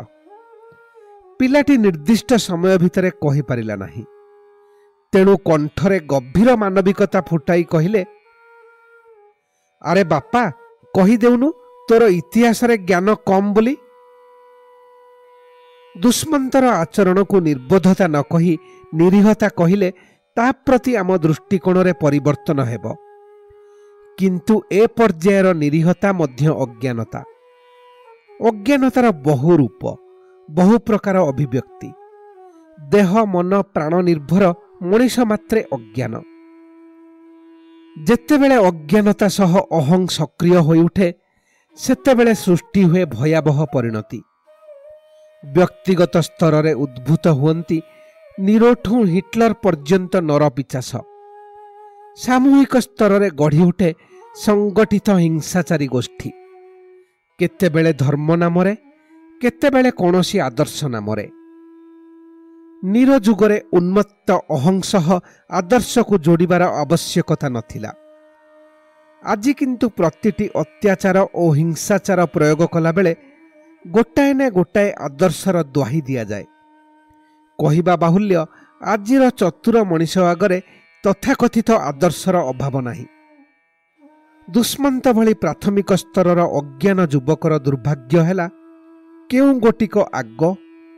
Speaker 1: ପିଲାଟି ନିର୍ଦ୍ଦିଷ୍ଟ ସମୟ ଭିତରେ କହିପାରିଲା ନାହିଁ। ତେଣୁ କଣ୍ଠରେ ଗଭୀର ମାନବିକତା ଫୁଟାଇ କହିଲେ ଆରେ ବାପା କହିଦେଉନୁ ତୋର ଇତିହାସରେ ଜ୍ଞାନ କମ୍ ବୋଲି ଦୁଷ୍ମନ୍ତର ଆଚରଣକୁ ନିର୍ବୋଧତା ନ କହି ନିରୀହତା କହିଲେ ତା ପ୍ରତି ଆମ ଦୃଷ୍ଟିକୋଣରେ ପରିବର୍ତ୍ତନ ହେବ। କିନ୍ତୁ ଏ ପର୍ଯ୍ୟାୟର ନିରୀହତା ମଧ୍ୟ ଅଜ୍ଞାନତା। ଅଜ୍ଞାନତାର ବହୁ ରୂପ ବହୁ ପ୍ରକାର ଅଭିବ୍ୟକ୍ତି। ଦେହ ମନ ପ୍ରାଣ ନିର୍ଭର ମଣିଷ ମାତ୍ରେ ଅଜ୍ଞାନ। ଯେତେବେଳେ ଅଜ୍ଞାନତା ସହ ଅହଂ ସକ୍ରିୟ ହୋଇଉଠେ ସେତେବେଳେ ସୃଷ୍ଟି ହୁଏ ଭୟାବହ ପରିଣତି। ବ୍ୟକ୍ତିଗତ ସ୍ତରରେ ଉଦ୍ଭୂତ ହୁଅନ୍ତି ନିରୋଠୁ ହିଟଲର ପର୍ଯ୍ୟନ୍ତ ନରପିଚାସ। ସାମୂହିକ ସ୍ତରରେ ଗଢ଼ି ଉଠେ ସଂଗଠିତ ହିଂସାଚାରୀ ଗୋଷ୍ଠୀ କେତେବେଳେ ଧର୍ମ ନାମରେ କେତେବେଳେ କୌଣସି ଆଦର୍ଶ ନାମରେ ନିର ଯୁଗରେ ଉନ୍ମତ୍ତ ଅହଂସହ ଆଦର୍ଶକୁ ଯୋଡ଼ିବାର ଆବଶ୍ୟକତା ନଥିଲା। ଆଜି କିନ୍ତୁ ପ୍ରତିଟି ଅତ୍ୟାଚାର ଓ ହିଂସାଚାର ପ୍ରୟୋଗ କଲାବେଳେ ଗୋଟାଏ ନା ଗୋଟାଏ ଆଦର୍ଶର ଦ୍ୱାହି ଦିଆଯାଏ। କହିବା ବାହୁଲ୍ୟ ଆଜିର ଚତୁର ମଣିଷ ଆଗରେ ତଥାକଥିତ ଆଦର୍ଶର ଅଭାବ ନାହିଁ। ଦୁଷ୍ମନ୍ତ ଭଳି ପ୍ରାଥମିକ ସ୍ତରର ଅଜ୍ଞାନ ଯୁବକର ଦୁର୍ଭାଗ୍ୟ ହେଲା କେଉଁ ଗୋଟିକ ଆଗ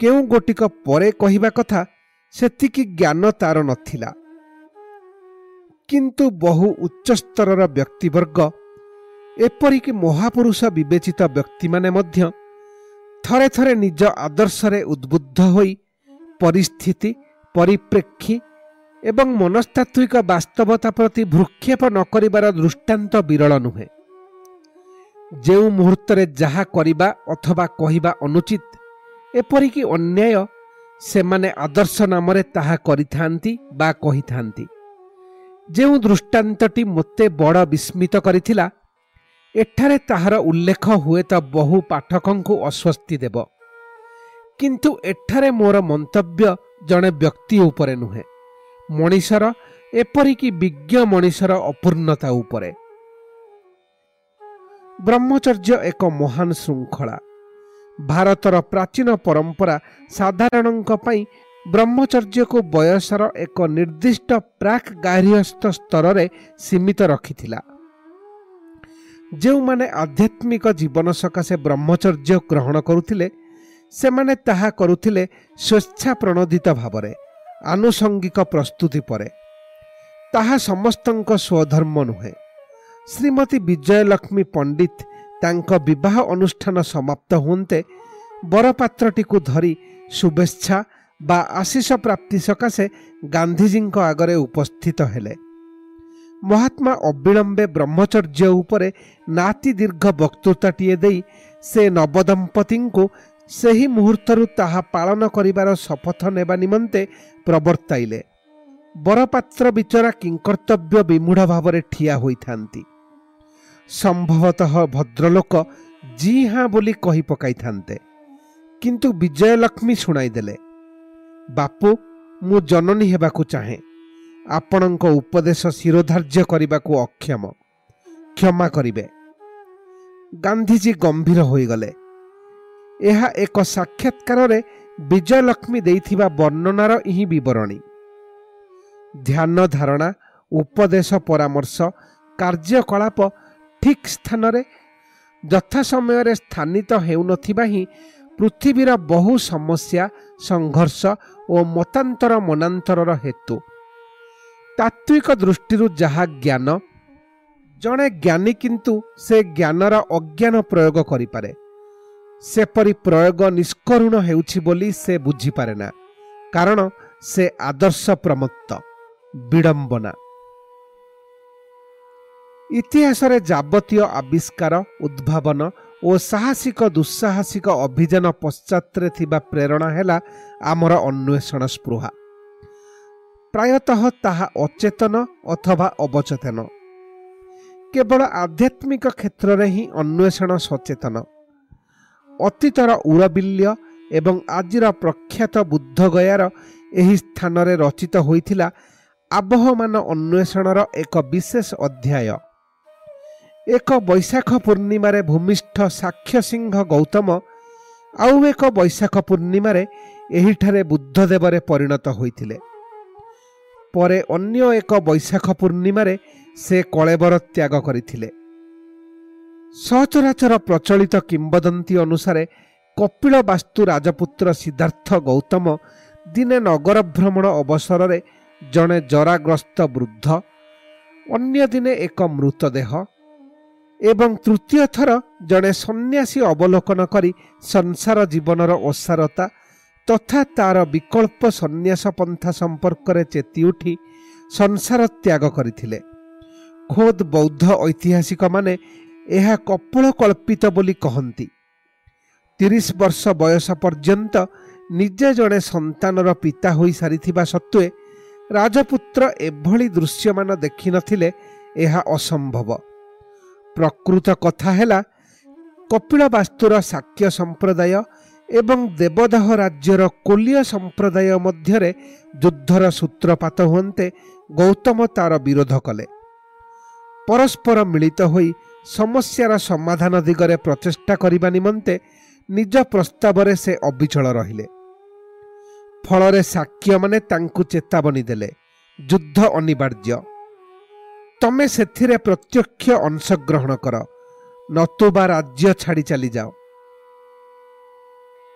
Speaker 1: କେଉଁ ଗୋଟିକ ପରେ କହିବା କଥା ସେତିକି ଜ୍ଞାନ ତାର ନଥିଲା। କିନ୍ତୁ ବହୁ ଉଚ୍ଚସ୍ତରର ବ୍ୟକ୍ତିବର୍ଗ ଏପରିକି ମହାପୁରୁଷ ବିବେଚିତ ବ୍ୟକ୍ତିମାନେ ମଧ୍ୟ ଥରେ ଥରେ ନିଜ ଆଦର୍ଶରେ ଉଦ୍ବୁଦ୍ଧ ହୋଇ ପରିସ୍ଥିତି ପରିପ୍ରେକ୍ଷୀ ଏବଂ ମନସ୍ତାତ୍ତ୍ୱିକ ବାସ୍ତବତା ପ୍ରତି ଭୃକ୍ଷେପ ନ କରିବାର ଦୃଷ୍ଟାନ୍ତ ବିରଳ ନୁହେଁ ଯେଉଁ ମୁହୂର୍ତ୍ତରେ ଯାହା କରିବା ଅଥବା କହିବା ଅନୁଚିତ ଏପରିକି ଅନ୍ୟାୟ ସେମାନେ ଆଦର୍ଶ ନାମରେ ତାହା କରିଥାନ୍ତି ବା କହିଥାନ୍ତି ଯେଉଁ ଦୃଷ୍ଟାନ୍ତଟି ମୋତେ ବଡ଼ ବିସ୍ମିତ କରିଥିଲା ଏଠାରେ ତାହାର ଉଲ୍ଲେଖ ହୁଏତ ବହୁ ପାଠକଙ୍କୁ ଅସ୍ୱସ୍ତି ଦେବ। କିନ୍ତୁ ଏଠାରେ ମୋର ମନ୍ତବ୍ୟ ଜଣେ ବ୍ୟକ୍ତି ଉପରେ ନୁହେଁ। ମଣିଷର ଏପରିକି ବିଜ୍ଞ ମଣିଷର ଅପୂର୍ଣ୍ଣତା ଉପରେ। ବ୍ରହ୍ମଚର୍ଯ୍ୟ ଏକ ମହାନ ଶୃଙ୍ଖଳା। ଭାରତର ପ୍ରାଚୀନ ପରମ୍ପରା ସାଧାରଣଙ୍କ ପାଇଁ ବ୍ରହ୍ମଚର୍ଯ୍ୟକୁ ବୟସର ଏକ ନିର୍ଦ୍ଦିଷ୍ଟ ପ୍ରାକ୍ ଗାର୍ହସ୍ଥ ସ୍ତରରେ ସୀମିତ ରଖିଥିଲା। ଯେଉଁମାନେ ଆଧ୍ୟାତ୍ମିକ ଜୀବନ ସକାଶେ ବ୍ରହ୍ମଚର୍ଯ୍ୟ ଗ୍ରହଣ କରୁଥିଲେ ସେମାନେ ତାହା କରୁଥିଲେ ସ୍ୱେଚ୍ଛା ପ୍ରଣୋଦିତ ଭାବରେ। ଆନୁଷଙ୍ଗିକ ପ୍ରସ୍ତୁତି ପରେ ତାହା ସମସ୍ତଙ୍କ ସ୍ୱଧର୍ମ ନୁହେଁ। ଶ୍ରୀମତୀ ବିଜୟଲକ୍ଷ୍ମୀ ପଣ୍ଡିତ ତାଙ୍କ ବିବାହ ଅନୁଷ୍ଠାନ ସମାପ୍ତ ହୁଅନ୍ତେ ବରପାତ୍ରଟିକୁ ଧରି ଶୁଭେଚ୍ଛା ବା ଆଶିଷ ପ୍ରାପ୍ତି ସକାଶେ ଗାନ୍ଧିଜୀଙ୍କ ଆଗରେ ଉପସ୍ଥିତ ହେଲେ। ମହାତ୍ମା ଅବିଳମ୍ବେ ବ୍ରହ୍ମଚର୍ଯ୍ୟ ଉପରେ ନାତି ଦୀର୍ଘ ବକ୍ତୃତାଟିଏ ଦେଇ ସେ ନବଦମ୍ପତିଙ୍କୁ ସେହି ମୁହୂର୍ତ୍ତରୁ ତାହା ପାଳନ କରିବାର ଶପଥ ନେବା ନିମନ୍ତେ ପ୍ରବର୍ତ୍ତାଇଲେ। ବରପାତ୍ର ବିଚରା କିଙ୍କର୍ତ୍ତବ୍ୟ ବିମୂଢ଼ ଭାବରେ ଠିଆ ହୋଇଥାନ୍ତି। ସମ୍ଭବତଃ ଭଦ୍ରଲୋକ ଜି ହାଁ ବୋଲି କହି ପକାଇଥାନ୍ତେ। କିନ୍ତୁ ବିଜୟଲକ୍ଷ୍ମୀ ଶୁଣାଇଦେଲେ ବାପୁ ମୁଁ ଜନନୀ ହେବାକୁ ଚାହେଁ। ଆପଣଙ୍କ ଉପଦେଶ ଶିରୋଧାର୍ଯ୍ୟ କରିବାକୁ ଅକ୍ଷମ। କ୍ଷମା କରିବେ। ଗାନ୍ଧିଜୀ ଗମ୍ଭୀର ହୋଇଗଲେ। ଏହା ଏକ ସାକ୍ଷାତକାରରେ ବିଜୟଲକ୍ଷ୍ମୀ ଦେଇଥିବା ବର୍ଣ୍ଣନାର ହିଁ ବିବରଣୀ। ଧ୍ୟାନ ଧାରଣା ଉପଦେଶ ପରାମର୍ଶ କାର୍ଯ୍ୟକଳାପ ଠିକ୍ ସ୍ଥାନରେ ଯଥା ସମୟରେ ସ୍ଥାନିତ ହେଉନଥିବା ହିଁ ପୃଥିବୀର ବହୁ ସମସ୍ୟା ସଂଘର୍ଷ ଓ ମତାନ୍ତର ମନାନ୍ତରର ହେତୁ। ତାତ୍ତ୍ୱିକ ଦୃଷ୍ଟିରୁ ଯାହା ଜ୍ଞାନ ଜଣେ ଜ୍ଞାନୀ କିନ୍ତୁ ସେ ଜ୍ଞାନର ଅଜ୍ଞାନ ପ୍ରୟୋଗ କରିପାରେ। ସେପରି ପ୍ରୟୋଗ ନିଷ୍କରୁଣ ହେଉଛି ବୋଲି ସେ ବୁଝିପାରେ ନା କାରଣ ସେ ଆଦର୍ଶ ପ୍ରମତ୍ତ ବିଡ଼ମ୍ବନା। ଇତିହାସରେ ଯାବତୀୟ ଆବିଷ୍କାର ଉଦ୍ଭାବନ ଓ ସାହସିକ ଦୁଃସାହସିକ ଅଭିଯାନ ପଶ୍ଚାତରେ ଥିବା ପ୍ରେରଣା ହେଲା ଆମର ଅନ୍ୱେଷଣ ସ୍ପୃହା। ପ୍ରାୟତଃ ତାହା ଅଚେତନ ଅଥବା ଅବଚେତନ। କେବଳ ଆଧ୍ୟାତ୍ମିକ କ୍ଷେତ୍ରରେ ହିଁ ଅନ୍ୱେଷଣ ସଚେତନ। ଅତୀତର ଉରବିଲ୍ୟ ଏବଂ ଆଜିର ପ୍ରଖ୍ୟାତ ବୁଦ୍ଧଗୟାର ଏହି ସ୍ଥାନରେ ରଚିତ ହୋଇଥିଲା ଆବହମାନ ଅନ୍ୱେଷଣର ଏକ ବିଶେଷ ଅଧ୍ୟାୟ। ଏକ ବୈଶାଖ ପୂର୍ଣ୍ଣିମାରେ ଭୂମିଷ୍ଠ ସାକ୍ଷ୍ୟ ସିଂହ ଗୌତମ ଆଉ ଏକ ବୈଶାଖ ପୂର୍ଣ୍ଣିମାରେ ଏହିଠାରେ ବୁଦ୍ଧଦେବରେ ପରିଣତ ହୋଇଥିଲେ। ପରେ ଅନ୍ୟ ଏକ ବୈଶାଖ ପୂର୍ଣ୍ଣିମାରେ ସେ କଳେବର ତ୍ୟାଗ କରିଥିଲେ। ସଚରାଚର ପ୍ରଚଳିତ କିମ୍ବଦନ୍ତୀ ଅନୁସାରେ କପିଳ ବାସ୍ତୁ ରାଜପୁତ୍ର ସିଦ୍ଧାର୍ଥ ଗୌତମ ଦିନେ ନଗର ଭ୍ରମଣ ଅବସରରେ ଜଣେ ଜରାଗ୍ରସ୍ତ ବୃଦ୍ଧ ଅନ୍ୟ ଦିନେ ଏକ ମୃତଦେହ ଏବଂ ତୃତୀୟ ଥର ଜଣେ ସନ୍ନ୍ୟାସୀ ଅବଲୋକନ କରି ସଂସାର ଜୀବନର ଓସାରତା ତଥା ତାର ବିକଳ୍ପ ସନ୍ନ୍ୟାସ ପନ୍ଥା ସମ୍ପର୍କରେ ଚେତି ଉଠି ସଂସାର ତ୍ୟାଗ କରିଥିଲେ। ଖୋଦ୍ ବୌଦ୍ଧ ଐତିହାସିକମାନେ ଏହା କପୋଳ କଳ୍ପିତ ବୋଲି କହନ୍ତି। ତିରିଶ ବର୍ଷ ବୟସ ପର୍ଯ୍ୟନ୍ତ ନିଜେ ଜଣେ ସନ୍ତାନର ପିତା ହୋଇସାରିଥିବା ସତ୍ତ୍ୱେ ରାଜପୁତ୍ର ଏଭଳି ଦୃଶ୍ୟମାନ ଦେଖିନଥିଲେ ଏହା ଅସମ୍ଭବ। ପ୍ରକୃତ କଥା ହେଲା କପିଳ ବାସ୍ତୁର ଶାକ୍ୟ ସମ୍ପ୍ରଦାୟ ଏବଂ ଦେବଦାହ ରାଜ୍ୟର କୋଲିୟ ସମ୍ପ୍ରଦାୟ ମଧ୍ୟରେ ଯୁଦ୍ଧର ସୂତ୍ରପାତ ହୁଅନ୍ତେ ଗୌତମ ତାର ବିରୋଧ କଲେ। ପରସ୍ପର ମିଳିତ ହୋଇ ସମସ୍ୟାର ସମାଧାନ ଦିଗରେ ପ୍ରଚେଷ୍ଟା କରିବା ନିମନ୍ତେ ନିଜ ପ୍ରସ୍ତାବରେ ସେ ଅବିଚଳ ରହିଲେ। ଫଳରେ ସାକ୍ୟମାନେ ତାଙ୍କୁ ଚେତାବନୀ ଦେଲେ ଯୁଦ୍ଧ ଅନିବାର୍ଯ୍ୟ। ତମେ ସେଥିରେ ପ୍ରତ୍ୟକ୍ଷ ଅଂଶଗ୍ରହଣ କର ନତୁବା ରାଜ୍ୟ ଛାଡ଼ି ଚାଲିଯାଅ।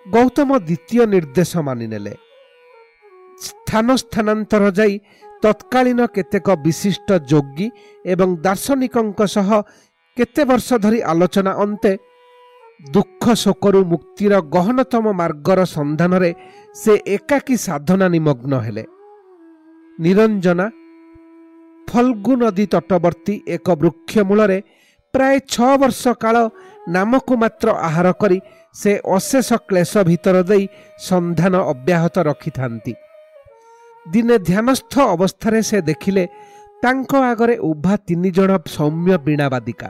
Speaker 1: ଗୌତମ ଦ୍ୱିତୀୟ ନିର୍ଦ୍ଦେଶ ମାନିନେଲେ। ସ୍ଥାନ ସ୍ଥାନାନ୍ତର ଯାଇ ତତ୍କାଳୀନ କେତେକ ବିଶିଷ୍ଟ ଯୋଗୀ ଏବଂ ଦାର୍ଶନିକଙ୍କ ସହ କେତେ ବର୍ଷ ଧରି ଆଲୋଚନା ଅନ୍ତେ ଦୁଃଖ ଶୋକରୁ ମୁକ୍ତିର ଗହନତମ ମାର୍ଗର ସନ୍ଧାନରେ ସେ ଏକାକୀ ସାଧନା ନିମଗ୍ନ ହେଲେ। ନିରଞ୍ଜନା ଫଲ୍ଗୁ ନଦୀ ତଟବର୍ତ୍ତୀ ଏକ ବୃକ୍ଷ ମୂଳରେ ପ୍ରାୟ ଛଅ ବର୍ଷ କାଳ ନାମକୁ ମାତ୍ର ଆହାର କରି ସେ ଅଶେଷ କ୍ଲେଶ ଭିତର ଦେଇ ସନ୍ଧାନ ଅବ୍ୟାହତ ରଖିଥାନ୍ତି। ଦିନେ ଧ୍ୟାନସ୍ଥ ଅବସ୍ଥାରେ ସେ ଦେଖିଲେ ତାଙ୍କ ଆଗରେ ଉଭା ତିନି ଜଣ ସୌମ୍ୟ ବୀଣାବାଦିକା।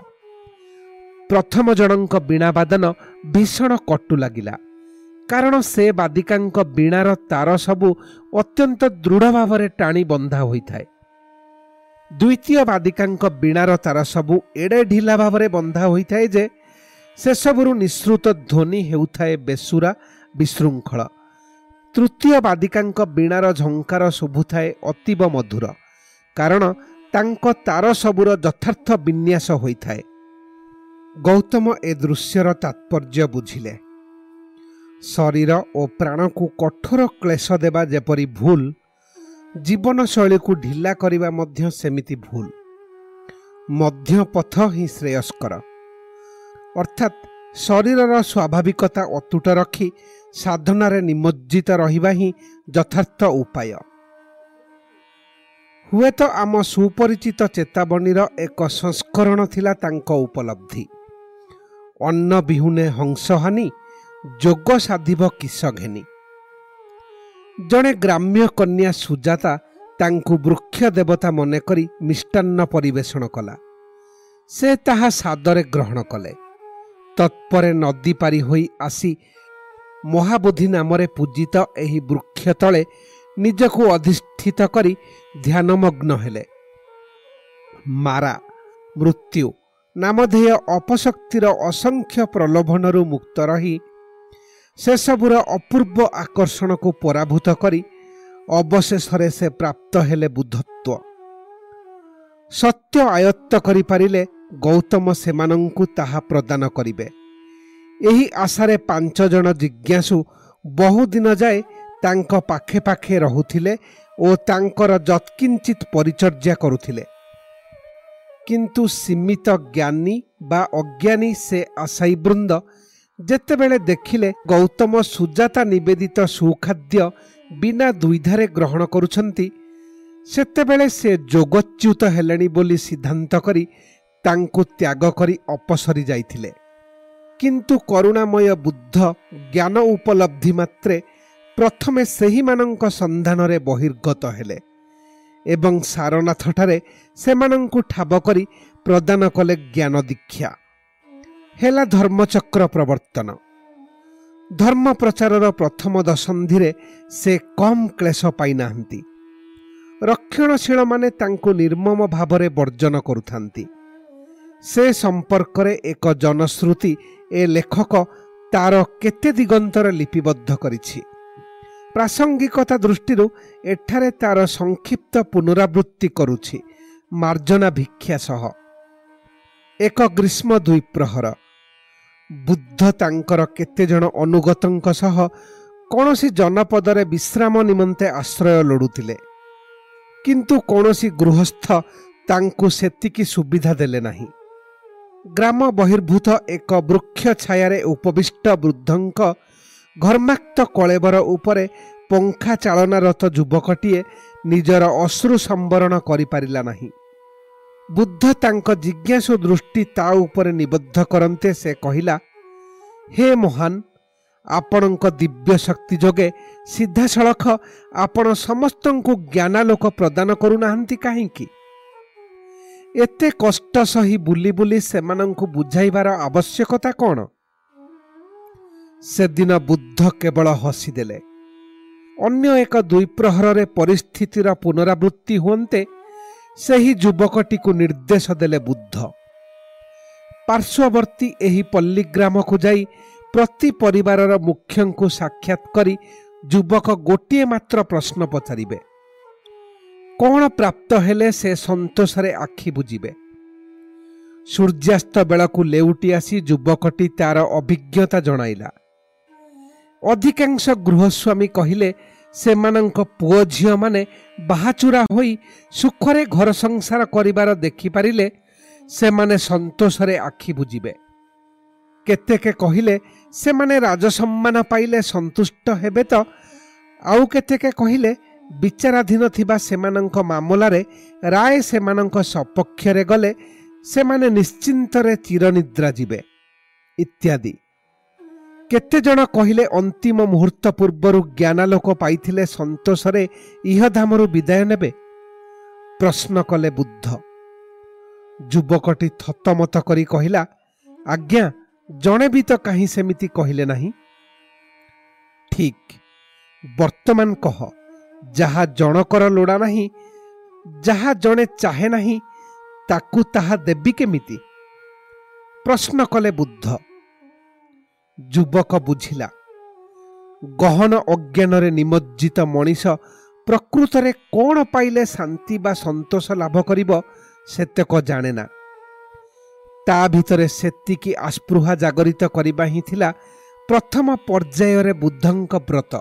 Speaker 1: ପ୍ରଥମ ଜଣଙ୍କ ବୀଣାବାଦନ ଭୀଷଣ କଟୁ ଲାଗିଲା। କାରଣ ସେ ବାଦିକାଙ୍କ ବୀଣାର ତାର ସବୁ ଅତ୍ୟନ୍ତ ଦୃଢ଼ ଭାବରେ ଟାଣି ବନ୍ଧା ହୋଇଥାଏ। ଦ୍ୱିତୀୟ ବାଦିକାଙ୍କ ବୀଣାର ତାର ସବୁ ଏଡ଼େ ଢିଲା ଭାବରେ ବନ୍ଧା ହୋଇଥାଏ ଯେ ସେସବୁରୁ ନିଃସୃତ ଧ୍ୱନି ହେଉଥାଏ ବେସୁରା ବିଶୃଙ୍ଖଳ। ତୃତୀୟ ବାଦିକାଙ୍କ ବୀଣାର ଝଙ୍କାର ଶୁଭୁଥାଏ ଅତୀବ ମଧୁର। କାରଣ ତାଙ୍କ ତାର ସବୁର ଯଥାର୍ଥ ବିନ୍ୟାସ ହୋଇଥାଏ। ଗୌତମ ଏ ଦୃଶ୍ୟର ତାତ୍ପର୍ଯ୍ୟ ବୁଝିଲେ। ଶରୀର ଓ ପ୍ରାଣକୁ କଠୋର କ୍ଲେଶ ଦେବା ଯେପରି ଭୁଲ ଜୀବନଶୈଳୀକୁ ଢିଲା କରିବା ମଧ୍ୟ ସେମିତି ଭୁଲ। ମଧ୍ୟପଥ ହିଁ ଶ୍ରେୟସ୍କର। ଅର୍ଥାତ୍ ଶରୀରର ସ୍ୱାଭାବିକତା ଅତୁଟ ରଖି ସାଧନାରେ ନିମଜ୍ଜିତ ରହିବା ହିଁ ଯଥାର୍ଥ ଉପାୟ। ହୁଏତ ଆମ ସୁପରିଚିତ ଚେତାବନୀର ଏକ ସଂସ୍କରଣ ଥିଲା ତାଙ୍କ ଉପଲବ୍ଧି। ଅନ୍ନ ବିହୁନେ ହଂସହାନି ଯୋଗ ସାଧିବ କିସ ଘେନି ଜଣେ ଗ୍ରାମ୍ୟ କନ୍ୟା ସୁଜାତା ତାଙ୍କୁ ବୃକ୍ଷ ଦେବତା ମନେକରି ମିଷ୍ଟାନ୍ନ ପରିବେଷଣ କଲା। ସେ ତାହା ସାଦରେ ଗ୍ରହଣ କଲେ। ତତ୍ପରେ ନଦୀ ପାରି ହୋଇ ଆସି ମହାବୋଧି ନାମରେ ପୂଜିତ ଏହି ବୃକ୍ଷ ତଳେ ନିଜକୁ ଅଧିଷ୍ଠିତ କରି ଧ୍ୟାନମଗ୍ନ ହେଲେ। ମାରା ମୃତ୍ୟୁ ନାମଧେୟ ଅପଶକ୍ତିର ଅସଂଖ୍ୟ ପ୍ରଲୋଭନରୁ ମୁକ୍ତ ରହି ସେସବୁର ଅପୂର୍ବ ଆକର୍ଷଣକୁ ପରାଭୂତ କରି ଅବଶେଷରେ ସେ ପ୍ରାପ୍ତ ହେଲେ ବୁଦ୍ଧତ୍ୱ। ସତ୍ୟ ଆୟତ୍ତ କରିପାରିଲେ ଗୌତମ ସେମାନଙ୍କୁ ତାହା ପ୍ରଦାନ କରିବେ। ଏହି ଆଶାରେ ପାଞ୍ଚ ଜଣ ଜିଜ୍ଞାସୁ ବହୁଦିନ ଯାଏ ତାଙ୍କ ପାଖେ ପାଖେ ରହୁଥିଲେ ଓ ତାଙ୍କର ଯତ୍କିଞ୍ଚିତ ପରିଚର୍ଯ୍ୟା କରୁଥିଲେ। କିନ୍ତୁ ସୀମିତ ଜ୍ଞାନୀ ବା ଅଜ୍ଞାନୀ ସେ ଆଶାୟୀ ବୃନ୍ଦ ଯେତେବେଳେ ଦେଖିଲେ ଗୌତମ ସୁଜାତା ନିବେଦିତ ସୁଖାଦ୍ୟ ବିନା ଦ୍ୱିଧାରେ ଗ୍ରହଣ କରୁଛନ୍ତି ସେତେବେଳେ ସେ ଯୋଗଚ୍ୟୁତ ହେଲେଣି ବୋଲି ସିଦ୍ଧାନ୍ତ କରି ତାଙ୍କୁ ତ୍ୟାଗ କରି ଅପସରି ଯାଇଥିଲେ କିନ୍ତୁ କରୁଣାମୟ ବୁଦ୍ଧ ଜ୍ଞାନ ଉପଲବ୍ଧି ମାତ୍ରେ ପ୍ରଥମେ ସେହିମାନଙ୍କ ସନ୍ଧାନରେ ବହିର୍ଗତ ହେଲେ ଏବଂ ସାରନାଥଠାରେ ସେମାନଙ୍କୁ ଠାବ କରି ପ୍ରଦାନ କଲେ ଜ୍ଞାନ ଦୀକ୍ଷା ହେଲା ଧର୍ମଚକ୍ର ପ୍ରବର୍ତ୍ତନ। ଧର୍ମ ପ୍ରଚାରର ପ୍ରଥମ ଦଶନ୍ଧିରେ ସେ କମ୍ କ୍ଲେଶ ପାଇନାହାନ୍ତି। ରକ୍ଷଣଶୀଳମାନେ ତାଙ୍କୁ ନିର୍ମମ ଭାବରେ ବର୍ଜନ କରୁଥାନ୍ତି। ସେ ସମ୍ପର୍କରେ ଏକ ଜନଶ୍ରୁତି ଏ ଲେଖକ ତାର କେତେ ଦିଗନ୍ତରେ ଲିପିବଦ୍ଧ କରିଛି। ପ୍ରାସଙ୍ଗିକତା ଦୃଷ୍ଟିରୁ ଏଠାରେ ତାର ସଂକ୍ଷିପ୍ତ ପୁନରାବୃତ୍ତି କରୁଛି ମାର୍ଜନା ଭିକ୍ଷା ସହ। ଏକ ଗ୍ରୀଷ୍ମ ଦ୍ୱିପ୍ରହର। ବୁଦ୍ଧ ତାଙ୍କର କେତେଜଣ ଅନୁଗତଙ୍କ ସହ କୌଣସି ଜନପଦରେ ବିଶ୍ରାମ ନିମନ୍ତେ ଆଶ୍ରୟ ଲୋଡ଼ୁଥିଲେ। କିନ୍ତୁ କୌଣସି ଗୃହସ୍ଥ ତାଙ୍କୁ ସେତିକି ସୁବିଧା ଦେଲେ ନାହିଁ। ଗ୍ରାମ ବହିର୍ଭୂତ ଏକ ବୃକ୍ଷ ଛାୟାରେ ଉପବିଷ୍ଟ ବୃଦ୍ଧଙ୍କ ଘର୍ମାକ୍ତ କଳେବର ଉପରେ ପଙ୍ଖା ଚାଳନାରତ ଯୁବକଟିଏ ନିଜର ଅଶ୍ରୁ ସମ୍ବରଣ କରିପାରିଲା ନାହିଁ। ବୁଦ୍ଧ ତାଙ୍କ ଜିଜ୍ଞାସୁ ଦୃଷ୍ଟି ତା ଉପରେ ନିବଦ୍ଧ କରନ୍ତେ ସେ କହିଲା ହେ ମହାନ ଆପଣଙ୍କ ଦିବ୍ୟ ଶକ୍ତି ଯୋଗେ ସିଧାସଳଖ ଆପଣ ସମସ୍ତଙ୍କୁ ଜ୍ଞାନାଲୋକ ପ୍ରଦାନ କରୁନାହାନ୍ତି କାହିଁକି? ଏତେ କଷ୍ଟ ସହି ବୁଲି ବୁଲି ସେମାନଙ୍କୁ ବୁଝାଇବାର ଆବଶ୍ୟକତା କ'ଣ? ସେଦିନ ବୁଦ୍ଧ କେବଳ ହସିଦେଲେ। ଅନ୍ୟ ଏକ ଦ୍ୱିପ୍ରହରରେ ପରିସ୍ଥିତିର ପୁନରାବୃତ୍ତି ହୁଅନ୍ତେ ସେହି ଯୁବକଟିକୁ ନିର୍ଦ୍ଦେଶ ଦେଲେ ବୁଦ୍ଧ। ପାର୍ଶ୍ୱବର୍ତ୍ତୀ ଏହି ପଲ୍ଲୀଗ୍ରାମକୁ ଯାଇ ପ୍ରତି ପରିବାରର ମୁଖ୍ୟଙ୍କୁ ସାକ୍ଷାତ କରି ଯୁବକ ଗୋଟିଏ ମାତ୍ର ପ୍ରଶ୍ନ ପଚାରିବେ କ'ଣ ପ୍ରାପ୍ତ ହେଲେ ସେ ସନ୍ତୋଷରେ ଆଖି ବୁଝିବେ ସୂର୍ଯ୍ୟାସ୍ତ ବେଳକୁ ଲେଉଟି ଆସି ଯୁବକଟି ତାର ଅଭିଜ୍ଞତା ଜଣାଇଲା। ଅଧିକାଂଶ ଗୃହସ୍ୱାମୀ କହିଲେ ସେମାନଙ୍କ ପୁଅ ଝିଅମାନେ ବାହାଚୁରା ହୋଇ ସୁଖରେ ଘର ସଂସାର କରିବାର ଦେଖିପାରିଲେ ସେମାନେ ସନ୍ତୋଷରେ ଆଖି ବୁଝିବେ କେତେକେ କହିଲେ ସେମାନେ ରାଜସମ୍ମାନ ପାଇଲେ ସନ୍ତୁଷ୍ଟ ହେବେ ତ? ଆଉ କେତେକେ କହିଲେ ବିଚାରାଧୀନ ଥିବା ସେମାନଙ୍କ ମାମଲାରେ ରାୟ ସେମାନଙ୍କ ସପକ୍ଷରେ ଗଲେ ସେମାନେ ନିଶ୍ଚିନ୍ତରେ ଚିରନିଦ୍ରା ଯିବେ। ଇତ୍ୟାଦି। କେତେଜଣ କହିଲେ ଅନ୍ତିମ ମୁହୂର୍ତ୍ତ ପୂର୍ବରୁ ଜ୍ଞାନାଲୋକ ପାଇଥିଲେ ସନ୍ତୋଷରେ ଇହଧାମରୁ ବିଦାୟ ନେବେ? ପ୍ରଶ୍ନ କଲେ ବୁଦ୍ଧ। ଯୁବକଟି ଥତମତ କରି କହିଲା ଆଜ୍ଞା ଜଣେ ବି ତ କାହିଁ ସେମିତି କହିଲେ ନାହିଁ? ଠିକ୍ ବର୍ତ୍ତମାନ କହ ଯାହା ଜଣକର ଲୋଡ଼ା ନାହିଁ ଯାହା ଜଣେ ଚାହେଁ ନାହିଁ ତାକୁ ତାହା ଦେବି କେମିତି? ପ୍ରଶ୍ନ କଲେ ବୁଦ୍ଧ। ଯୁବକ ବୁଝିଲା। ଗହନ ଅଜ୍ଞାନରେ ନିମଜ୍ଜିତ ମଣିଷ ପ୍ରକୃତରେ କ'ଣ ପାଇଲେ ଶାନ୍ତି ବା ସନ୍ତୋଷ ଲାଭ କରିବ ସେତକ ଜାଣେ ନା ତା ଭିତରେ ସେତିକି ଆସ୍ପୃହା ଜାଗରିତ କରିବା ହିଁ ଥିଲା ପ୍ରଥମ ପର୍ଯ୍ୟାୟରେ ବୁଦ୍ଧଙ୍କ ବ୍ରତ।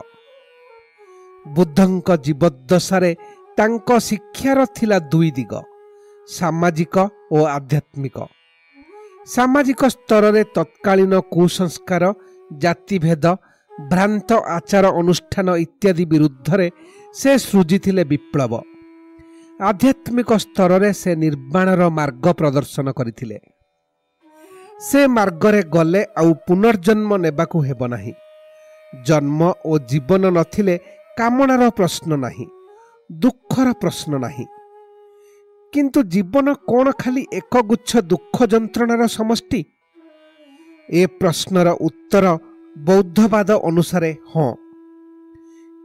Speaker 1: ବୁଦ୍ଧଙ୍କ ଜୀବଦ୍ଦଶାରେ ତାଙ୍କ ଶିକ୍ଷାର ଥିଲା ଦୁଇ ଦିଗ ସାମାଜିକ ଓ ଆଧ୍ୟାତ୍ମିକ। ସାମାଜିକ ସ୍ତରରେ ତତ୍କାଳୀନ କୁସଂସ୍କାର ଜାତିଭେଦ ଭ୍ରାନ୍ତ ଆଚାର ଅନୁଷ୍ଠାନ ଇତ୍ୟାଦି ବିରୁଦ୍ଧରେ ସେ ସୃଜିଥିଲେ ବିପ୍ଳବ। ଆଧ୍ୟାତ୍ମିକ ସ୍ତରରେ ସେ ନିର୍ମାଣର ମାର୍ଗ ପ୍ରଦର୍ଶନ କରିଥିଲେ। ସେ ମାର୍ଗରେ ଗଲେ ଆଉ ପୁନର୍ଜନ୍ମ ନେବାକୁ ହେବ ନାହିଁ। ଜନ୍ମ ଓ ଜୀବନ ନଥିଲେ କାମନାର ପ୍ରଶ୍ନ ନାହିଁ ଦୁଃଖର ପ୍ରଶ୍ନ ନାହିଁ। କିନ୍ତୁ ଜୀବନ କ'ଣ ଖାଲି ଏକଗୁଚ୍ଛ ଦୁଃଖ ଯନ୍ତ୍ରଣାର ସମଷ୍ଟି? ଏ ପ୍ରଶ୍ନର ଉତ୍ତର ବୌଦ୍ଧବାଦ ଅନୁସାରେ ହଁ।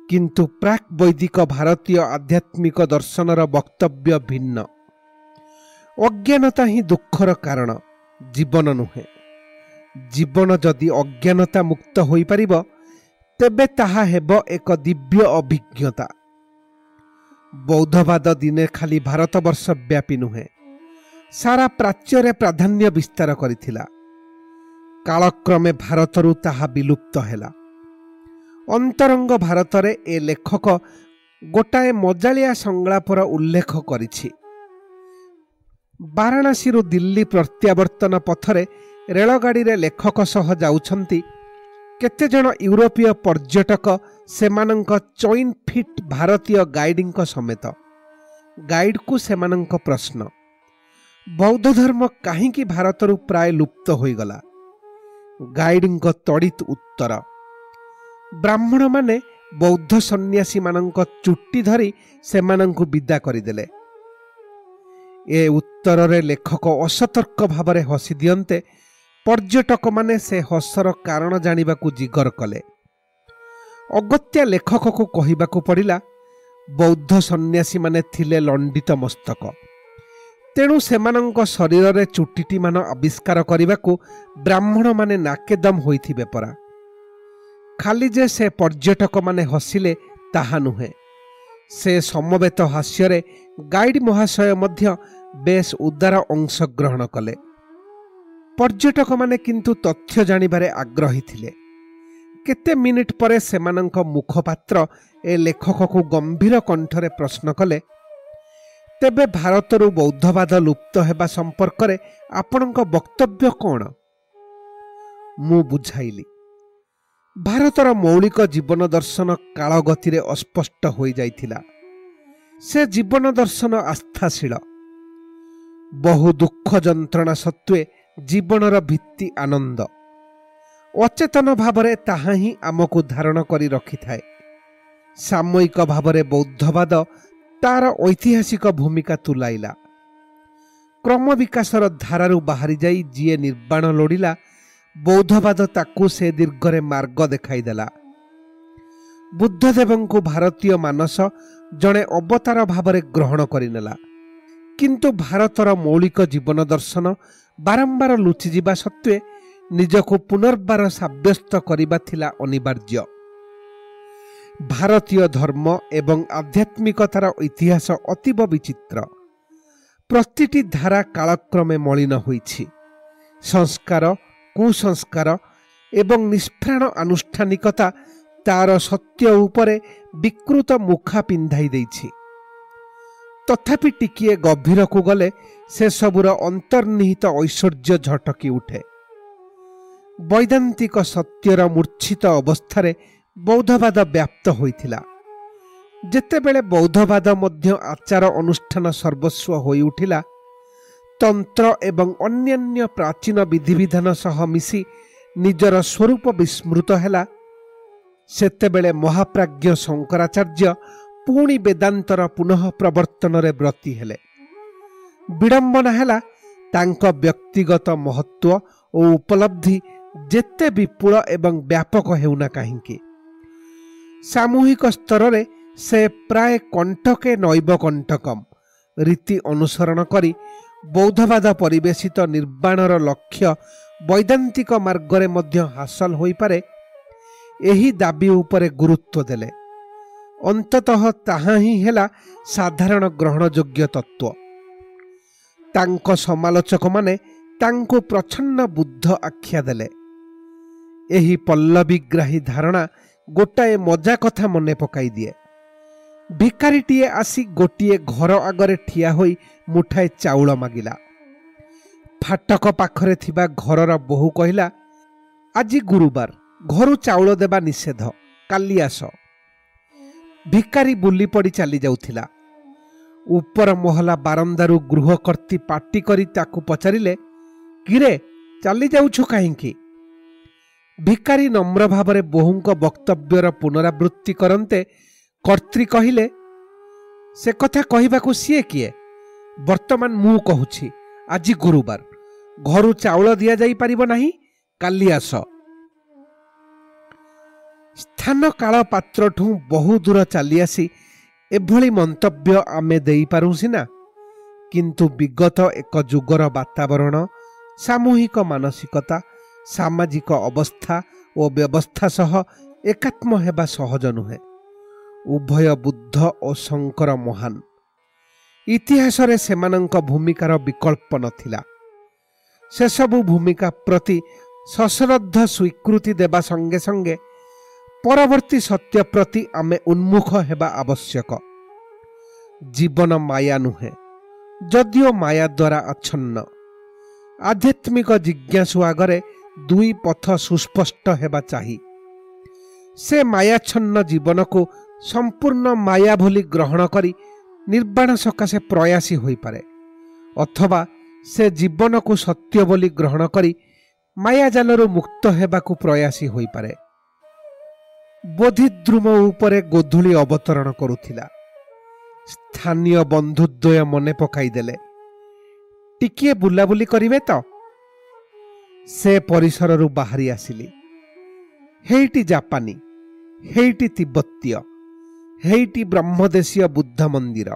Speaker 1: କିନ୍ତୁ ପ୍ରାକ୍ ବୈଦିକ ଭାରତୀୟ ଆଧ୍ୟାତ୍ମିକ ଦର୍ଶନର ବକ୍ତବ୍ୟ ଭିନ୍ନ। ଅଜ୍ଞାନତା ହିଁ ଦୁଃଖର କାରଣ ଜୀବନ ନୁହେଁ। ଜୀବନ ଯଦି ଅଜ୍ଞାନତା ମୁକ୍ତ ହୋଇପାରିବ ତେବେ ତାହା ହେବ ଏକ ଦିବ୍ୟ ଅଭିଜ୍ଞତା। ବୌଦ୍ଧବାଦ ଦିନେ ଖାଲି ଭାରତବର୍ଷ ବ୍ୟାପୀ ନୁହେଁ ସାରା ପ୍ରାଚ୍ୟରେ ପ୍ରାଧାନ୍ୟ ବିସ୍ତାର କରିଥିଲା। କାଳକ୍ରମେ ଭାରତରୁ ତାହା ବିଲୁପ୍ତ ହେଲା। ଅନ୍ତରଙ୍ଗ ଭାରତରେ ଏ ଲେଖକ ଗୋଟାଏ ମଜାଳିଆ ସଂଳାପର ଉଲ୍ଲେଖ କରିଛି। ବାରାଣାସୀରୁ ଦିଲ୍ଲୀ ପ୍ରତ୍ୟାବର୍ତ୍ତନ ପଥରେ ରେଳଗାଡ଼ିରେ ଲେଖକ ସହ ଯାଉଛନ୍ତି କେତେଜଣ ୟୁରୋପୀୟ ପର୍ଯ୍ୟଟକ ସେମାନଙ୍କ ଚଇନ୍ ଫିଟ୍ ଭାରତୀୟ ଗାଇଡ୍ଙ୍କ ସମେତ। ଗାଇଡ୍କୁ ସେମାନଙ୍କ ପ୍ରଶ୍ନ। ବୌଦ୍ଧ ଧର୍ମ କାହିଁକି ଭାରତରୁ ପ୍ରାୟ ଲୁପ୍ତ ହୋଇଗଲା? ଗାଇଡଙ୍କ ତଡ଼ିତ ଉତ୍ତର। ବ୍ରାହ୍ମଣମାନେ ବୌଦ୍ଧ ସନ୍ନ୍ୟାସୀମାନଙ୍କ ଚୁଟି ଧରି ସେମାନଙ୍କୁ ବିଦା କରିଦେଲେ। ଏ ଉତ୍ତରରେ ଲେଖକ ଅସତର୍କ ଭାବରେ ହସି ଦିଅନ୍ତେ ପର୍ଯ୍ୟଟକମାନେ ସେ ହସର କାରଣ ଜାଣିବାକୁ ଜିଗର କଲେ। ଅଗତ୍ୟା ଲେଖକକୁ କହିବାକୁ ପଡ଼ିଲା ବୌଦ୍ଧ ସନ୍ନ୍ୟାସୀମାନେ ଥିଲେ ଲଣ୍ଡିତ ମସ୍ତକ। ତେଣୁ ସେମାନଙ୍କ ଶରୀରରେ ଚୁଟିଟିମାନ ଆବିଷ୍କାର କରିବାକୁ ବ୍ରାହ୍ମଣମାନେ ନାକେଦମ ହୋଇଥିବେ ପରା। ଖାଲି ଯେ ସେ ପର୍ଯ୍ୟଟକମାନେ ହସିଲେ ତାହା ନୁହେଁ। ସେ ସମବେତ ହାସ୍ୟରେ ଗାଇଡ୍ ମହାଶୟ ମଧ୍ୟ ବେଶ ଉଦାର ଅଂଶଗ୍ରହଣ କଲେ। ପର୍ଯ୍ୟଟକମାନେ କିନ୍ତୁ ତଥ୍ୟ ଜାଣିବାରେ ଆଗ୍ରହୀ ଥିଲେ। କେତେ ମିନିଟ୍ ପରେ ସେମାନଙ୍କ ମୁଖପାତ୍ର ଏ ଲେଖକକୁ ଗମ୍ଭୀର କଣ୍ଠରେ ପ୍ରଶ୍ନ କଲେ ତେବେ ଭାରତରୁ ବୌଦ୍ଧବାଦ ଲୁପ୍ତ ହେବା ସମ୍ପର୍କରେ ଆପଣଙ୍କ ବକ୍ତବ୍ୟ କ'ଣ ମୁଁ ବୁଝାଇଲି ଭାରତର ମୌଳିକ ଜୀବନ ଦର୍ଶନ କାଳଗତିରେ ଅସ୍ପଷ୍ଟ ହୋଇଯାଇଥିଲା। ସେ ଜୀବନ ଦର୍ଶନ ଆସ୍ଥାଶୀଳ। ବହୁ ଦୁଃଖ ଯନ୍ତ୍ରଣା ସତ୍ତ୍ୱେ ଜୀବନର ଭିତ୍ତି ଆନନ୍ଦ। ଅଚେତନ ଭାବରେ ତାହା ହିଁ ଆମକୁ ଧାରଣ କରି ରଖିଥାଏ। ସାମୟିକ ଭାବରେ ବୌଦ୍ଧବାଦ ତାର ଐତିହାସିକ ଭୂମିକା ତୁଲାଇଲା। କ୍ରମ ବିକାଶର ଧାରାରୁ ବାହାରି ଯାଇ ଯିଏ ନିର୍ବାଣ ଲୋଡ଼ିଲା ବୌଦ୍ଧବାଦ ତାକୁ ସେ ଦୀର୍ଘରେ ମାର୍ଗ ଦେଖାଇଦେଲା। ବୁଦ୍ଧଦେବଙ୍କୁ ଭାରତୀୟ ମାନସ ଜଣେ ଅବତାର ଭାବରେ ଗ୍ରହଣ କରିନେଲା। କିନ୍ତୁ ଭାରତର ମୌଳିକ ଜୀବନ ଦର୍ଶନ ବାରମ୍ବାର ଲୁଚିଯିବା ସତ୍ତ୍ୱେ ନିଜକୁ ପୁନର୍ବାର ସାବ୍ୟସ୍ତ କରିବା ଥିଲା ଅନିବାର୍ଯ୍ୟ। ଭାରତୀୟ ଧର୍ମ ଏବଂ ଆଧ୍ୟାତ୍ମିକତାର ଇତିହାସ ଅତୀବ ବିଚିତ୍ର। ପ୍ରତିଟି ଧାରା କାଳକ୍ରମେ ମଳିନ ହୋଇଛି। ସଂସ୍କାର କୁସଂସ୍କାର ଏବଂ ନିଷ୍ପ୍ରାଣ ଆନୁଷ୍ଠାନିକତା ତାର ସତ୍ୟ ଉପରେ ବିକୃତ ମୁଖା ପିନ୍ଧାଇ ଦେଇଛି। ତଥାପି ଟିକିଏ ଗଭୀରକୁ ଗଲେ ସେସବୁର ଅନ୍ତର୍ନିହିତ ଐଶ୍ୱର୍ଯ୍ୟ ଝଟକି ଉଠେ। ବୈଦାନ୍ତିକ ସତ୍ୟର ମୂର୍ଚ୍ଛିତ ଅବସ୍ଥାରେ ବୌଦ୍ଧବାଦ ବ୍ୟାପ୍ତ ହୋଇଥିଲା। ଯେତେବେଳେ ବୌଦ୍ଧବାଦ ମଧ୍ୟ ଆଚାର ଅନୁଷ୍ଠାନ ସର୍ବସ୍ୱ ହୋଇଉଠିଲା ତନ୍ତ୍ର ଏବଂ ଅନ୍ୟାନ୍ୟ ପ୍ରାଚୀନ ବିଧିବିଧାନ ସହ ମିଶି ନିଜର ସ୍ୱରୂପ ବିସ୍ମୃତ ହେଲା। ସେତେବେଳେ ମହାପ୍ରାଜ୍ଞ ଶଙ୍କରାଚାର୍ଯ୍ୟ ପୁଣି ବେଦାନ୍ତର ପୁନଃ ପ୍ରବର୍ତ୍ତନରେ ବ୍ରତୀ ହେଲେ। ବିଡ଼ମ୍ବନା ହେଲା ତାଙ୍କ ବ୍ୟକ୍ତିଗତ ମହତ୍ଵ ଓ ଉପଲବ୍ଧି ଯେତେ ବିପୁଳ ଏବଂ ବ୍ୟାପକ ହେଉନା କାହିଁକି। ସାମୂହିକ ସ୍ତରରେ ସେ ପ୍ରାୟ କଣ୍ଟକେ ନୈବ କଣ୍ଟକମ୍ ରୀତି ଅନୁସରଣ କରି ବୌଦ୍ଧବାଦ ପରିବେଶିତ ନିର୍ବାଣର ଲକ୍ଷ୍ୟ ବୈଦାନ୍ତିକ ମାର୍ଗରେ ମଧ୍ୟ ହାସଲ ହୋଇପାରେ ଏହି ଦାବି ଉପରେ ଗୁରୁତ୍ୱ ଦେଲେ। ଅନ୍ତତଃ ତାହା ହିଁ ହେଲା ସାଧାରଣ ଗ୍ରହଣଯୋଗ୍ୟ ତତ୍ତ୍ୱ ତାଙ୍କ ସମାଲୋଚକମାନେ ତାଙ୍କୁ ପ୍ରଚ୍ଛନ୍ନ ବୁଦ୍ଧ ଆଖ୍ୟା ଦେଲେ। ଏହି ପଲ୍ଲବୀଗ୍ରାହୀ ଧାରଣା ଗୋଟାଏ ମଜା କଥା ମନେ ପକାଇ ଦିଏ। ଭିକାରୀଟିଏ ଆସି ଗୋଟିଏ ଘର ଆଗରେ ଠିଆ ହୋଇ ମୁଠାଏ ଚାଉଳ ମାଗିଲା। ଫାଟକ ପାଖରେ ଥିବା ଘରର ବୋହୂ କହିଲା ଆଜି ଗୁରୁବାର ଘରୁ ଚାଉଳ ଦେବା ନିଷେଧ କାଲି ଆସ। ଭିକାରୀ ବୁଲି ପଡ଼ି ଚାଲି ଯାଉଥିଲା ଉପର ମହଲା ବାରନ୍ଦାରୁ ଗୃହକର୍ତ୍ତୀ ପାଟି କରି ତାକୁ ପଚାରିଲେ କିରେ ଚାଲି ଯାଉଛୁ କାହିଁକି ଭିକାରୀ ନମ୍ର ଭାବରେ ବୋହୂଙ୍କ ବକ୍ତବ୍ୟର ପୁନରାବୃତ୍ତି କରନ୍ତେ କର୍ତ୍ରୀ କହିଲେ ସେ କଥା କହିବାକୁ ସିଏ କିଏ? ବର୍ତ୍ତମାନ ମୁଁ କହୁଛି ଆଜି ଗୁରୁବାର। ଘରୁ ଚାଉଳ ଦିଆଯାଇପାରିବ ନାହିଁ କାଲି ଆସ। ସ୍ଥାନ କାଳ ପାତ୍ରଠୁ ବହୁ ଦୂର ଚାଲିଆସି ଏଭଳି ମନ୍ତବ୍ୟ ଆମେ ଦେଇପାରୁ ସିନା। କିନ୍ତୁ ବିଗତ ଏକ ଯୁଗର ବାତାବରଣ ସାମୂହିକ ମାନସିକତା ସାମାଜିକ ଅବସ୍ଥା ଓ ବ୍ୟବସ୍ଥା ସହ ଏକାତ୍ମ ହେବା ସହଜ ନୁହେଁ। ଉଭୟ ବୁଦ୍ଧ ଓ ଶଙ୍କର ମହାନ। ଇତିହାସରେ ସେମାନଙ୍କ ଭୂମିକାର ବିକଳ୍ପ ନଥିଲା। ସେସବୁ ଭୂମିକା ପ୍ରତି ସଶ୍ରଦ୍ଧ ସ୍ୱୀକୃତି ଦେବା ସଙ୍ଗେ ସଙ୍ଗେ ପରବର୍ତ୍ତୀ ସତ୍ୟ ପ୍ରତି ଆମେ ଉନ୍ମୁଖ ହେବା ଆବଶ୍ୟକ। ଜୀବନ ମାୟା ନୁହେଁ ଯଦିଓ ମାୟା ଦ୍ୱାରା ଆଚ୍ଛନ୍ନ। ଆଧ୍ୟାତ୍ମିକ ଜିଜ୍ଞାସୁ ଆଗରେ ଦୁଇ ପଥ ସୁସ୍ପଷ୍ଟ ହେବା ଚାହିଁ। ସେ ମାୟାଚ୍ଛନ୍ନ ଜୀବନକୁ ସମ୍ପୂର୍ଣ୍ଣ ମାୟା ଭଳି ଗ୍ରହଣ କରି ନିର୍ବାଣ ସକାଶେ ପ୍ରୟାସୀ ହୋଇପାରେ ଅଥବା ସେ ଜୀବନକୁ ସତ୍ୟ ବୋଲି ଗ୍ରହଣ କରି ମାୟାଜାଲରୁ ମୁକ୍ତ ହେବାକୁ ପ୍ରୟାସୀ ହୋଇପାରେ। ବୋଧିଦ୍ରୁମ ଉପରେ ଗୋଧୂଳି ଅବତରଣ କରୁଥିଲା। ସ୍ଥାନୀୟ ବନ୍ଧୁଦ୍ୱୟ ମନେ ପକାଇଦେଲେ। ଟିକିଏ ବୁଲାବୁଲି କରିବେ ତ? ସେ ପରିସରରୁ ବାହାରି ଆସିଲି। ହେଇଟି ଜାପାନୀ ହେଇଟି ତିବ୍ବତୀୟ ହେଇଟି ବ୍ରହ୍ମଦେଶୀୟ ବୁଦ୍ଧ ମନ୍ଦିର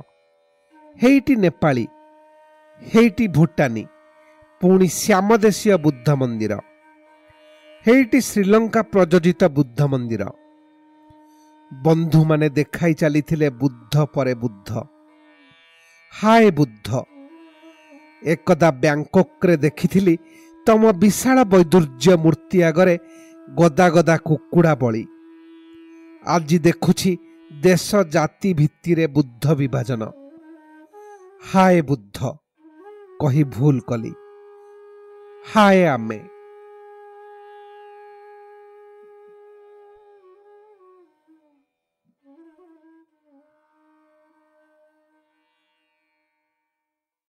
Speaker 1: ହେଇଟି ନେପାଳୀ ହେଇଟି ଭୁଟାନୀ ପୁଣି ଶ୍ୟାମଦେଶୀୟ ବୁଦ୍ଧ ମନ୍ଦିର ହେଇଟି ଶ୍ରୀଲଙ୍କା ପ୍ରଯୋଜିତ ବୁଦ୍ଧ ମନ୍ଦିର। ବନ୍ଧୁମାନେ ଦେଖାଇ ଚାଲିଥିଲେ ବୁଦ୍ଧ ପରେ ବୁଦ୍ଧ ହାଏ ବୁଦ୍ଧ ଏକଦା ବ୍ୟାଙ୍କକ୍ରେ ଦେଖିଥିଲି ତମ ବିଶାଳ ବୈଦୁର୍ଯ୍ୟ ମୂର୍ତ୍ତି ଆଗରେ ଗଦା ଗଦା କୁକୁଡ଼ା ବଳି ଆଜି ଦେଖୁଛି ଦେଶ ଜାତି ଭିତ୍ତିରେ ବୁଦ୍ଧ ବିଭାଜନ ହାଏ ବୁଦ୍ଧ କହି ଭୁଲ କଲି ହାଏ ଆମେ